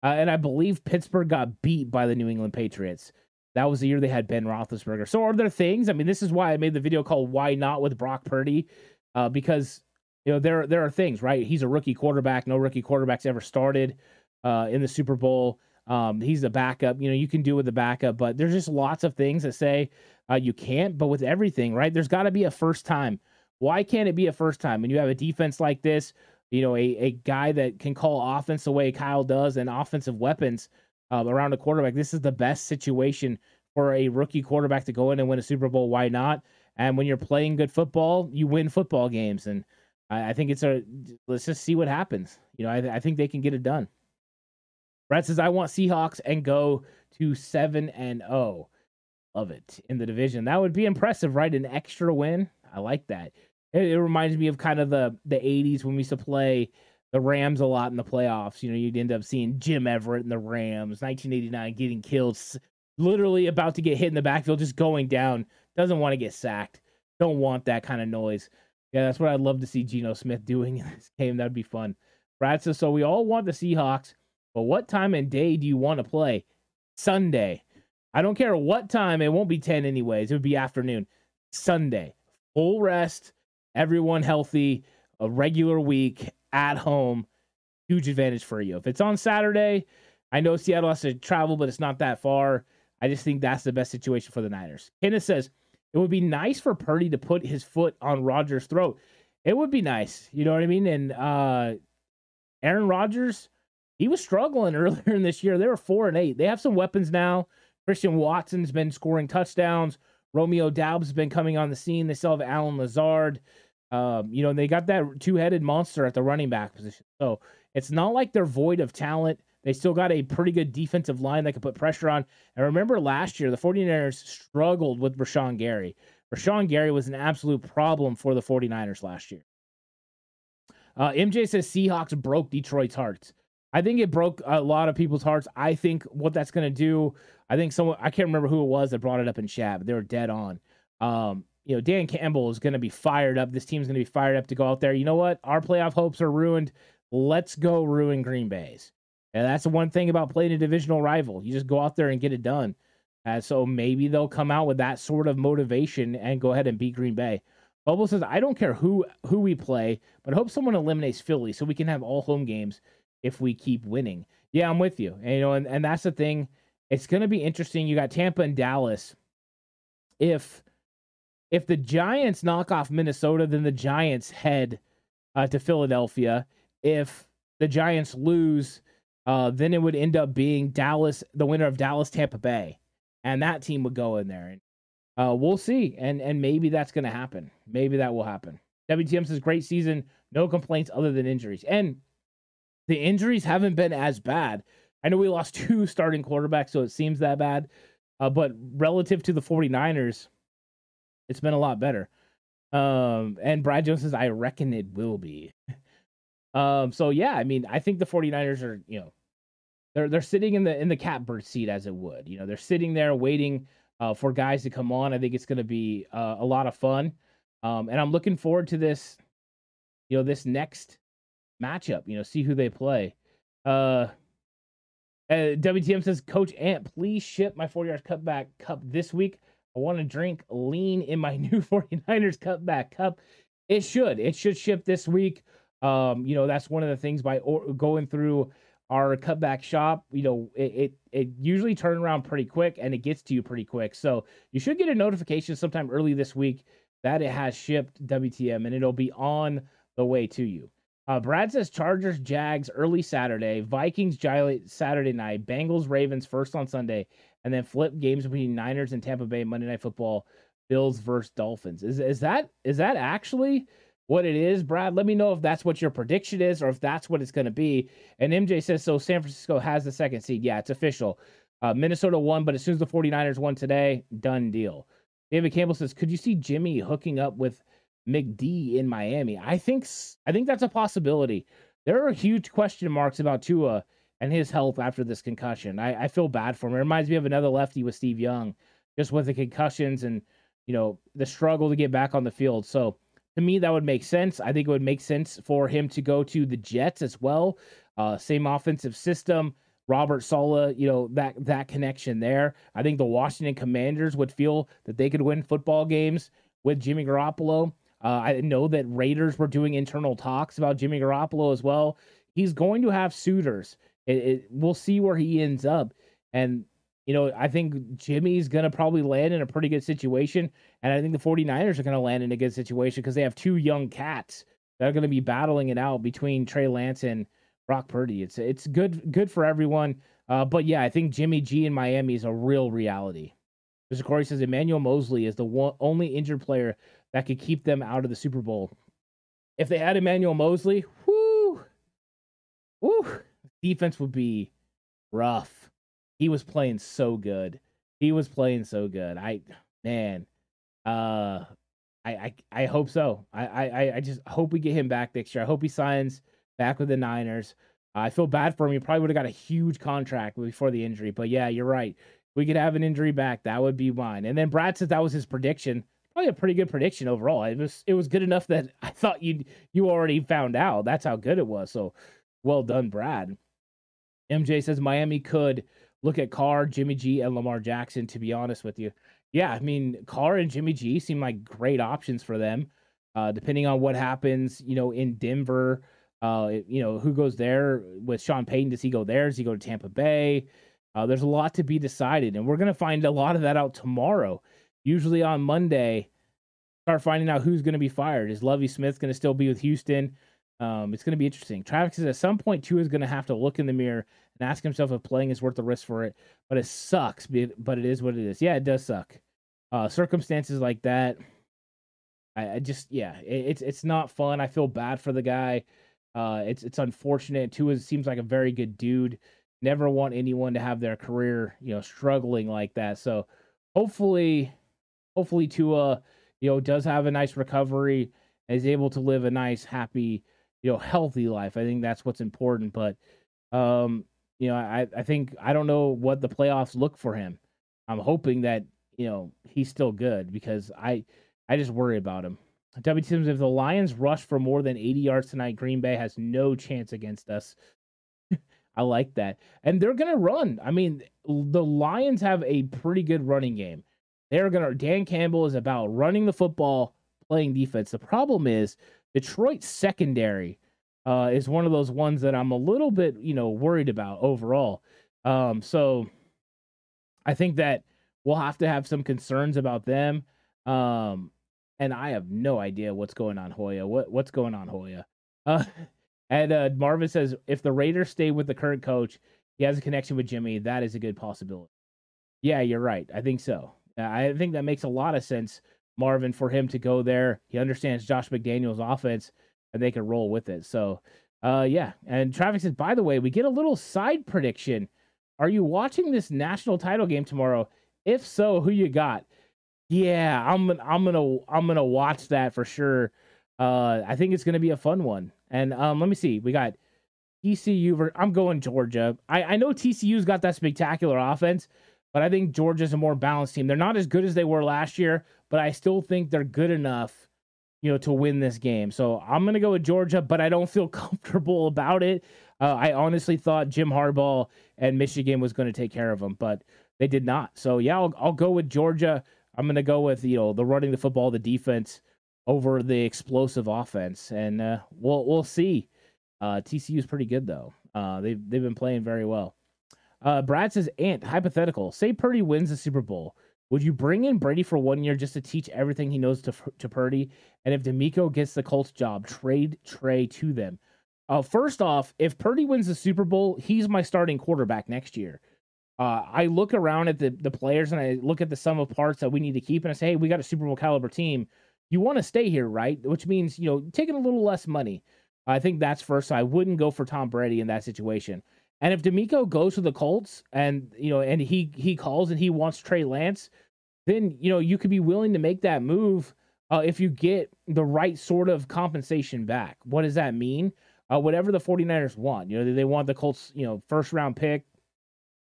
Uh, and I believe Pittsburgh got beat by the New England Patriots. That was the year they had Ben Roethlisberger. So are there things? I mean, this is why I made the video called "Why Not" with Brock Purdy, uh, because you know there there are things right. He's a rookie quarterback. No rookie quarterbacks ever started uh, in the Super Bowl. Um, he's a backup. You know you can do with the backup, but there's just lots of things that say uh, you can't. But with everything, right? There's got to be a first time. Why can't it be a first time when you have a defense like this? You know, a, a guy that can call offense the way Kyle does and offensive weapons uh, around a quarterback. This is the best situation for a rookie quarterback to go in and win a Super Bowl. Why not? And when you're playing good football, you win football games. And I, I think it's a let's just see what happens. You know, I, I think they can get it done. Brad says I want Seahawks and go to seven and zero oh of it in the division. That would be impressive, right? An extra win. I like that. It, it reminds me of kind of the the '80s when we used to play the Rams a lot in the playoffs. You know, you'd end up seeing Jim Everett and the Rams, 1989, getting killed, literally about to get hit in the backfield, just going down. Doesn't want to get sacked. Don't want that kind of noise. Yeah, that's what I'd love to see Geno Smith doing in this game. That'd be fun. Brad says, so we all want the Seahawks, but what time and day do you want to play? Sunday. I don't care what time. It won't be 10 anyways. It would be afternoon. Sunday. Full rest, everyone healthy, a regular week at home. Huge advantage for you. If it's on Saturday, I know Seattle has to travel, but it's not that far. I just think that's the best situation for the Niners. Kenneth says, it would be nice for Purdy to put his foot on Rodgers' throat. It would be nice, you know what I mean? And uh, Aaron Rodgers, he was struggling (laughs) earlier in this year. They were four and eight. They have some weapons now. Christian Watson's been scoring touchdowns. Romeo Doubs has been coming on the scene. They still have Allen Lazard. Um, you know, they got that two-headed monster at the running back position. So it's not like they're void of talent. They still got a pretty good defensive line that can put pressure on. And remember last year, the 49ers struggled with Rashan Gary. Rashan Gary was an absolute problem for the 49ers last year. Uh, MJ says Seahawks broke Detroit's hearts. I think it broke a lot of people's hearts. I think what that's going to do, I think someone, I can't remember who it was that brought it up in chat, but they were dead on. Um, you know, Dan Campbell is going to be fired up. This team's going to be fired up to go out there. You know what? Our playoff hopes are ruined. Let's go ruin Green Bay's. And that's the one thing about playing a divisional rival. You just go out there and get it done. So maybe they'll come out with that sort of motivation and go ahead and beat Green Bay. Bubble says, I don't care who who we play, but I hope someone eliminates Philly so we can have all home games if we keep winning. Yeah, I'm with you. And, you know, and, and that's the thing. It's gonna be interesting. You got Tampa and Dallas. If if the Giants knock off Minnesota, then the Giants head uh, to Philadelphia. If the Giants lose, uh, then it would end up being Dallas, the winner of Dallas Tampa Bay, and that team would go in there. And uh, we'll see, and and maybe that's going to happen. Maybe that will happen. WTM says great season, no complaints other than injuries, and the injuries haven't been as bad. I know we lost (laughs) two starting quarterbacks, so it seems that bad. Uh, but relative to the 49ers, it's been a lot better. Um, and Brad Jones says, I reckon it will be. (laughs) um, so yeah, I mean, I think the 49ers are, you know, they're they're sitting in the in the catbird seat as it would. You know, they're sitting there waiting uh, for guys to come on. I think it's going to be uh, a lot of fun, um, and I'm looking forward to this. You know, this next matchup. You know, see who they play. Uh, uh, WTM says, Coach Ant, please ship my 49ers cutback cup this week. I want to drink lean in my (laughs) new 49ers cutback cup. It should. It should ship this week. Um, you know, that's one of the things by or- going through our cutback shop. You know, it, it it usually turn around pretty quick and it gets to you pretty quick. So you should get a notification sometime early this week that it has shipped WTM and it'll be on the way to you. Uh, Brad says Chargers, Jags early Saturday, Vikings, Giants Saturday night, Bengals, Ravens first on Sunday, and then flip games between Niners and Tampa Bay Monday Night Football, Bills versus Dolphins. Is is that is that actually what it is, Brad? Let me know if that's what your prediction is or if that's what it's going to be. And MJ says so. San Francisco has the second seed. Yeah, it's official. Uh, Minnesota won, but as soon as the 49ers won today, done deal. David Campbell says, could you see Jimmy hooking up with McD in Miami. I think I think that's a possibility. There are huge question marks about Tua and his health after this concussion. I, I feel bad for him. It reminds me of another lefty with Steve Young, just with the concussions and you know the struggle to get back on the field. So to me, that would make sense. I think it would make sense for him to go to the Jets as well. Uh, same offensive system. Robert Saleh, you know that that connection there. I think the Washington Commanders would feel that they could win football games with Jimmy Garoppolo. Uh, I know that Raiders were doing internal talks about Jimmy Garoppolo as well. He's going to have suitors. It, it, we'll see where he ends up. And, you know, I think Jimmy's going to probably land in a pretty good situation. And I think the 49ers are going to land in a good situation because they have two young cats that are going to be battling it out between Trey Lance and Brock Purdy. It's it's good good for everyone. Uh, but yeah, I think Jimmy G in Miami is a real reality. Mr. Corey says Emmanuel Moseley is the one, only injured player that could keep them out of the Super Bowl. If they had Emmanuel Moseley, whoo, whoo, defense would be rough. He was playing so good. He was playing so good. I man, uh, I I, I hope so. I, I I just hope we get him back next year. I hope he signs back with the Niners. I feel bad for him. He probably would have got a huge contract before the injury. But yeah, you're right. We could have an injury back. That would be mine. And then Brad said that was his prediction probably a pretty good prediction overall. It was it was good enough that (laughs) I thought you you already found out. That's how good it was. So well done, Brad. MJ says Miami could look at Carr, Jimmy G, and Lamar Jackson. To be honest with you, yeah, I mean Carr and Jimmy G seem like great options for them. Uh, depending on what happens, you know, in Denver, uh, you know, who goes there with Sean Payton? Does he go there? Does he go to Tampa Bay? Uh, there's a lot to be decided, and we're gonna find a lot of that out tomorrow usually on Monday, start finding out who's going to be fired. Is Lovie Smith going to still be with Houston? Um, it's going to be interesting. Travis says at some point, Tua is going to have to look in the mirror and ask himself if playing is worth the risk for it. But it sucks, but it is what it is. Yeah, it does suck. Uh, circumstances like that, I, I just yeah, it, it's it's not fun. I feel bad for the guy. Uh, it's it's unfortunate. Tua seems like a very good dude. Never want anyone to have their career, you know, struggling like that. So hopefully, hopefully Tua, you know, does have a nice recovery is able to live a nice, happy, you know, healthy life. I think that's what's important. But um, you know, I, I think I don't know what the playoffs look for him. I'm hoping that, you know, he's still good because I I just worry about him. W Sims, if the Lions rush for more than 80 yards tonight, Green Bay has no chance against us. (laughs) I like that. And they're to run. I mean, the Lions have a pretty good running game. They're to, Dan Campbell is about running the football, playing defense. The problem is Detroit's secondary uh, is one of those ones that I'm a little bit, you know, worried about overall. Um, so I think that we'll have to have some concerns about them. Um, and I have no idea what's going on, Hoya. What what's going on, Hoya? Uh, (laughs) and uh, Marvin says if the Raiders stay with the current coach, he has a connection with Jimmy. That is a good possibility. Yeah, you're right. I think so. I think that makes a lot of sense, Marvin, for him to go there. He understands Josh McDaniels' offense, and they can roll with it. So, uh, yeah. And Traffic says, by the way, we get a little side prediction. Are you watching this national title game tomorrow? If so, who you got? Yeah, I'm I'm gonna I'm gonna watch that for sure. Uh, I think it's gonna be a fun one. And um, let me see. We got TCU. I'm going Georgia. I I know TCU's got that spectacular offense, but I think Georgia's a more balanced team. They're not as good as they were last year, but I still think they're good enough, you know, to win this game. So I'm gonna go with Georgia, but I don't feel (laughs) comfortable about it. Uh, I honestly thought Jim Harbaugh and Michigan was going to take care of them, but they did not. So yeah, I'll, I'll go with Georgia. I'm going to go with you know the running the football, the defense over the explosive offense, and uh, we'll we'll see. Uh, TCU is pretty good though. Uh, they've they've been playing very well. Uh, Brad says, "Ant hypothetical. Say Purdy wins the Super Bowl. Would you bring in Brady for one year just to teach everything he knows to to Purdy? And if DeMeco gets the Colts job, trade Trey to them. Uh, first off, if Purdy wins the Super Bowl, he's my starting quarterback next year. Uh, I look around at the the players and I look at the sum of parts that we need to keep, and I say, hey, we got a Super Bowl caliber team. You want to stay here, right? Which means you know taking a little less money. I think that's first. I wouldn't go for Tom Brady in that situation. And if DeMeco goes to the Colts and you know and he he calls and he wants Trey Lance, then you know you could be willing to make that move uh, if you get the right sort of compensation back. What does that mean? Uh, whatever the 49ers want. You know, they want the Colts, you know, first round pick,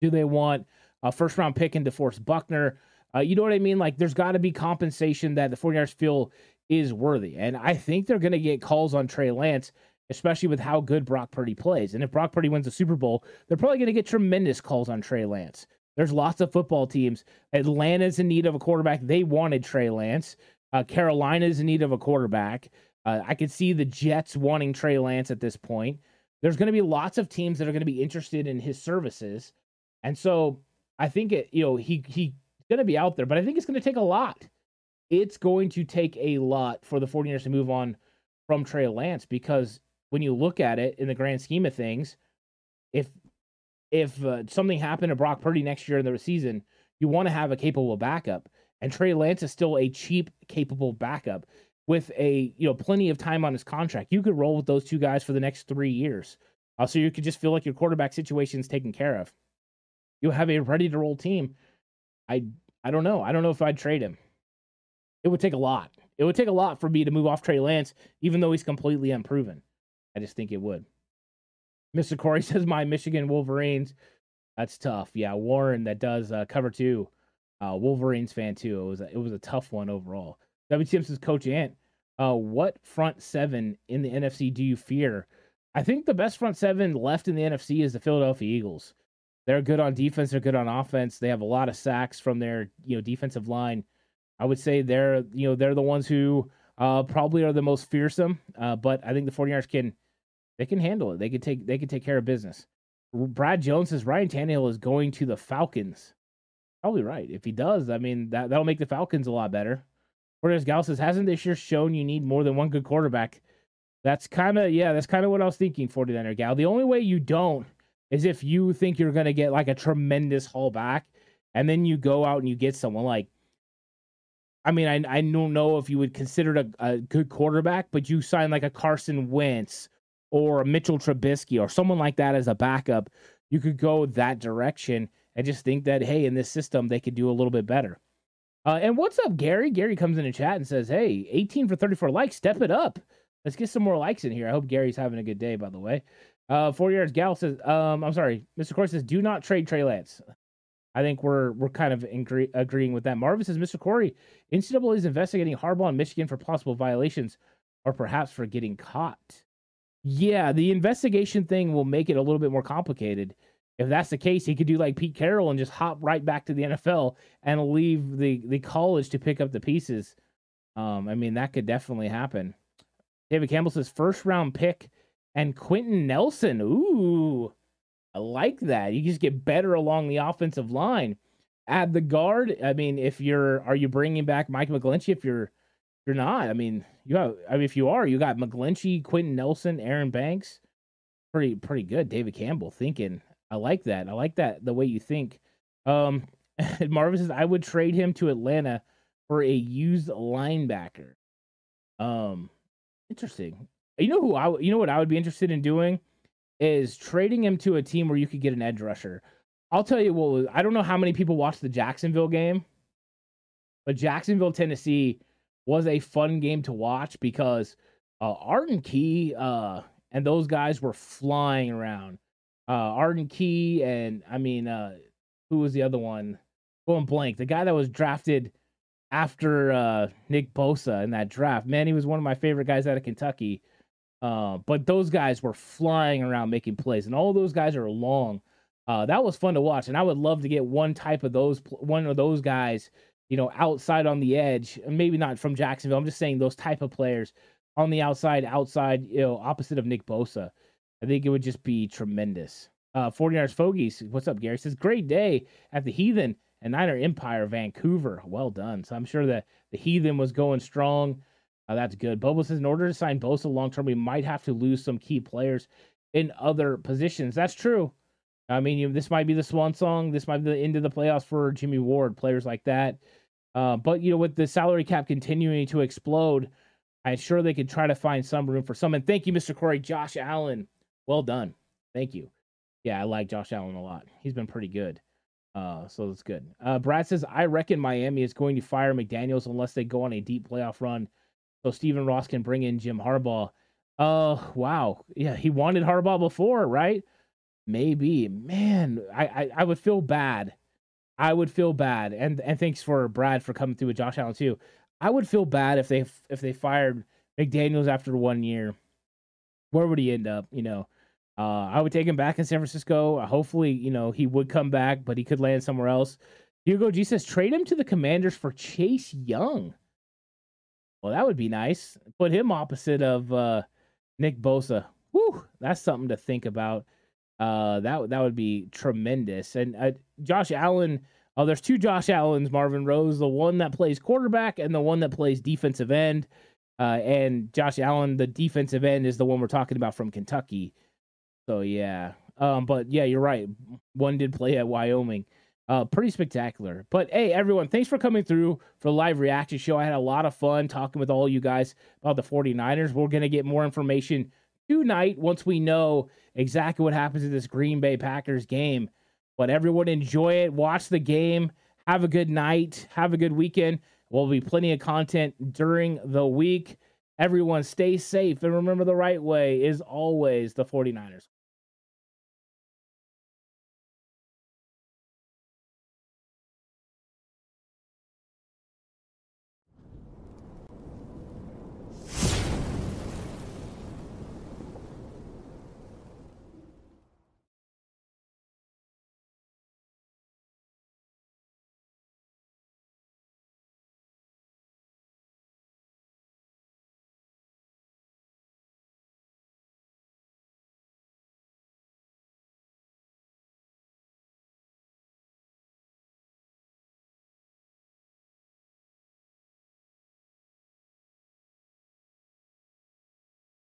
do they want a first round pick in DeForest Buckner? Uh, you know what I mean? Like, there's got to be compensation that the 49ers feel is worthy. And I think they're going to get calls on Trey Lance, especially with how good Brock Purdy plays. And if Brock Purdy wins the Super Bowl, they're probably going to get tremendous calls on Trey Lance. There's lots of football teams. Atlanta's in need of a quarterback. They wanted Trey Lance. Uh, Carolina's in need of a quarterback. Uh, I could see the Jets wanting Trey Lance at this point. There's going to be lots of teams that are going to be interested in his services. And so I think it, you know, he he's going to be out there, but I think it's going to take a lot. It's going to take a lot for the 49ers to move on from Trey Lance because when you look at it in the grand scheme of things, if if uh, something happened to Brock Purdy next year in the season, you want to have a capable backup. And Trey Lance is still a cheap, capable backup with a you know plenty of time on his contract. You could roll with those two guys for the next three years, uh, so you could just feel like your quarterback situation is taken care of you have a ready to roll team. I I don't know. I don't know if I'd trade him. It would take a lot. It would take a lot for me to move off Trey Lance, even though he's completely unproven. I just think it would. Mr. Corey (laughs) says my Michigan Wolverines. That's tough. Yeah, Warren that does uh, cover two. Uh, Wolverines fan too. It was a, it was a tough one overall. WTM says Coach Ant. Uh, what front seven in the NFC do you fear? I think the best front seven left in the NFC is the Philadelphia Eagles. They're good on defense. They're good on offense. They have a lot of sacks from their you know defensive line. I would say they're you know they're the ones who uh, probably are the most fearsome. Uh, but I think the 49ers can they can handle it. They can take they can take care of business. Brad Jones says Ryan Tannehill is going to the Falcons. Probably right. If he does, I mean that that'll make the Falcons a lot better. Whereas Gal says, hasn't this year shown you need more than one good quarterback? That's kind of yeah, that's kind of what I was thinking, 49er Gal. The only way you don't is if you think you're going to get like a tremendous haul back and then you go out and you get someone like I mean, I I don't know if you would consider it a, a good quarterback, but you sign like a Carson Wentz or Mitchell Trubisky or someone like that as a backup, you could go that direction and just think that hey, in this system they could do a little bit better. Uh, and what's up, Gary? Gary comes in the chat and says, "Hey, 18 for 34 likes, step it up. Let's get some more likes in here." I hope Gary's having a good day, by the way. Uh, four yards. Gal says, um, I'm sorry. Mr. Corey says, do not trade Trey Lance. I think we're we're kind of agree, agreeing with that. Marvin says, Mr. Corey, NCAA is investigating Harbaugh and Michigan for possible violations or perhaps for getting caught. Yeah, the investigation thing will make it a little bit more complicated. If that's the case, he could do like Pete Carroll and just hop right back to the NFL and leave the, the college to pick up the pieces. Um, I mean, that could definitely happen. David Campbell says, first round pick and Quenton Nelson. Ooh, I like that. You just get better along the offensive line. Add the guard. I mean, if you're, are you bringing back Mike McGlinchey? If you're, you're not, I mean, you have. I mean, if you are, you got McGlinchey, Quenton Nelson, Aaron Banks. Pretty, pretty good. David Campbell thinking. I like that. I like that the way you think. Um, (laughs) Marvin says I would trade him to Atlanta for a used linebacker. Um, interesting. You know who I you know what I would be interested in doing is trading him to a team where you could get an edge rusher. I'll tell you what I don't know how many people watched the Jacksonville game, but Jacksonville, Tennessee was a fun game to watch because uh, Arden Key uh, and those guys were flying around. Uh, Arden Key and I mean, uh, who was the other one? Going blank. The guy that was drafted after uh, Nick Bosa in that draft. Man, he was one of my favorite guys out of Kentucky. Uh, but those guys were flying around making plays, and all those guys are long. Uh, that was fun to watch, and I would love to get one type of those one of those guys, you know, outside on the edge. Maybe not from Jacksonville. I'm just saying those type of players on the outside, outside, you know, opposite of Nick Bosa. I think it would just be tremendous. Uh, 49ers Fogies, what's up, Gary? Says great day at the Heathen and Niner Empire, Vancouver. Well done. So I'm sure that the Heathen was going strong. Uh, that's good. Bobo says in order to sign Bosa long term, we might have to lose some key players in other positions. That's true. I mean, you this might be the swan song. This might be the end of the playoffs for Jimmy Ward, players like that. Uh, but you know, with the salary cap continuing to explode, I'm sure they could try to find some room for some. And thank you, Mr. Corey, Josh Allen. Well done. Thank you. Yeah, I like Josh Allen a lot. He's been pretty good. Uh, so that's good. Uh, Brad says, I reckon Miami is going to fire McDaniels unless they go on a deep playoff run so Stephen Ross can bring in Jim Harbaugh. Uh, wow. Yeah, he wanted Harbaugh before, right? Maybe. Man, I, I, I would feel bad. I would feel bad. And and thanks for Brad for coming through with Josh Allen too. I would feel bad if they if they fired McDaniels after one year. Where would he end up? You know, uh, I would take him back in San Francisco. Hopefully, you know, he would come back, but he could land somewhere else. Hugo G says trade him to the Commanders for Chase Young. Well, that would be nice. Put him opposite of uh, Nick Bosa. Whew, that's something to think about. Uh, that that would be tremendous. And uh, Josh Allen. Oh, there's two Josh Allens, Marvin Rose, the one that plays quarterback and the one that plays defensive end. Uh, and Josh Allen, the defensive end, is the one we're talking about from Kentucky. So yeah, um, but yeah, you're right. One did play at Wyoming. Uh, pretty spectacular. But hey, everyone, thanks for coming through for the live reaction show. I had a lot of fun talking with all you guys about the 49ers. We're going to get more information tonight once we know exactly what happens in this Green Bay Packers game. But everyone enjoy it. Watch the game. Have a good night. Have a good weekend. We'll be plenty of content during the week. Everyone stay safe and remember the right way is always the 49ers.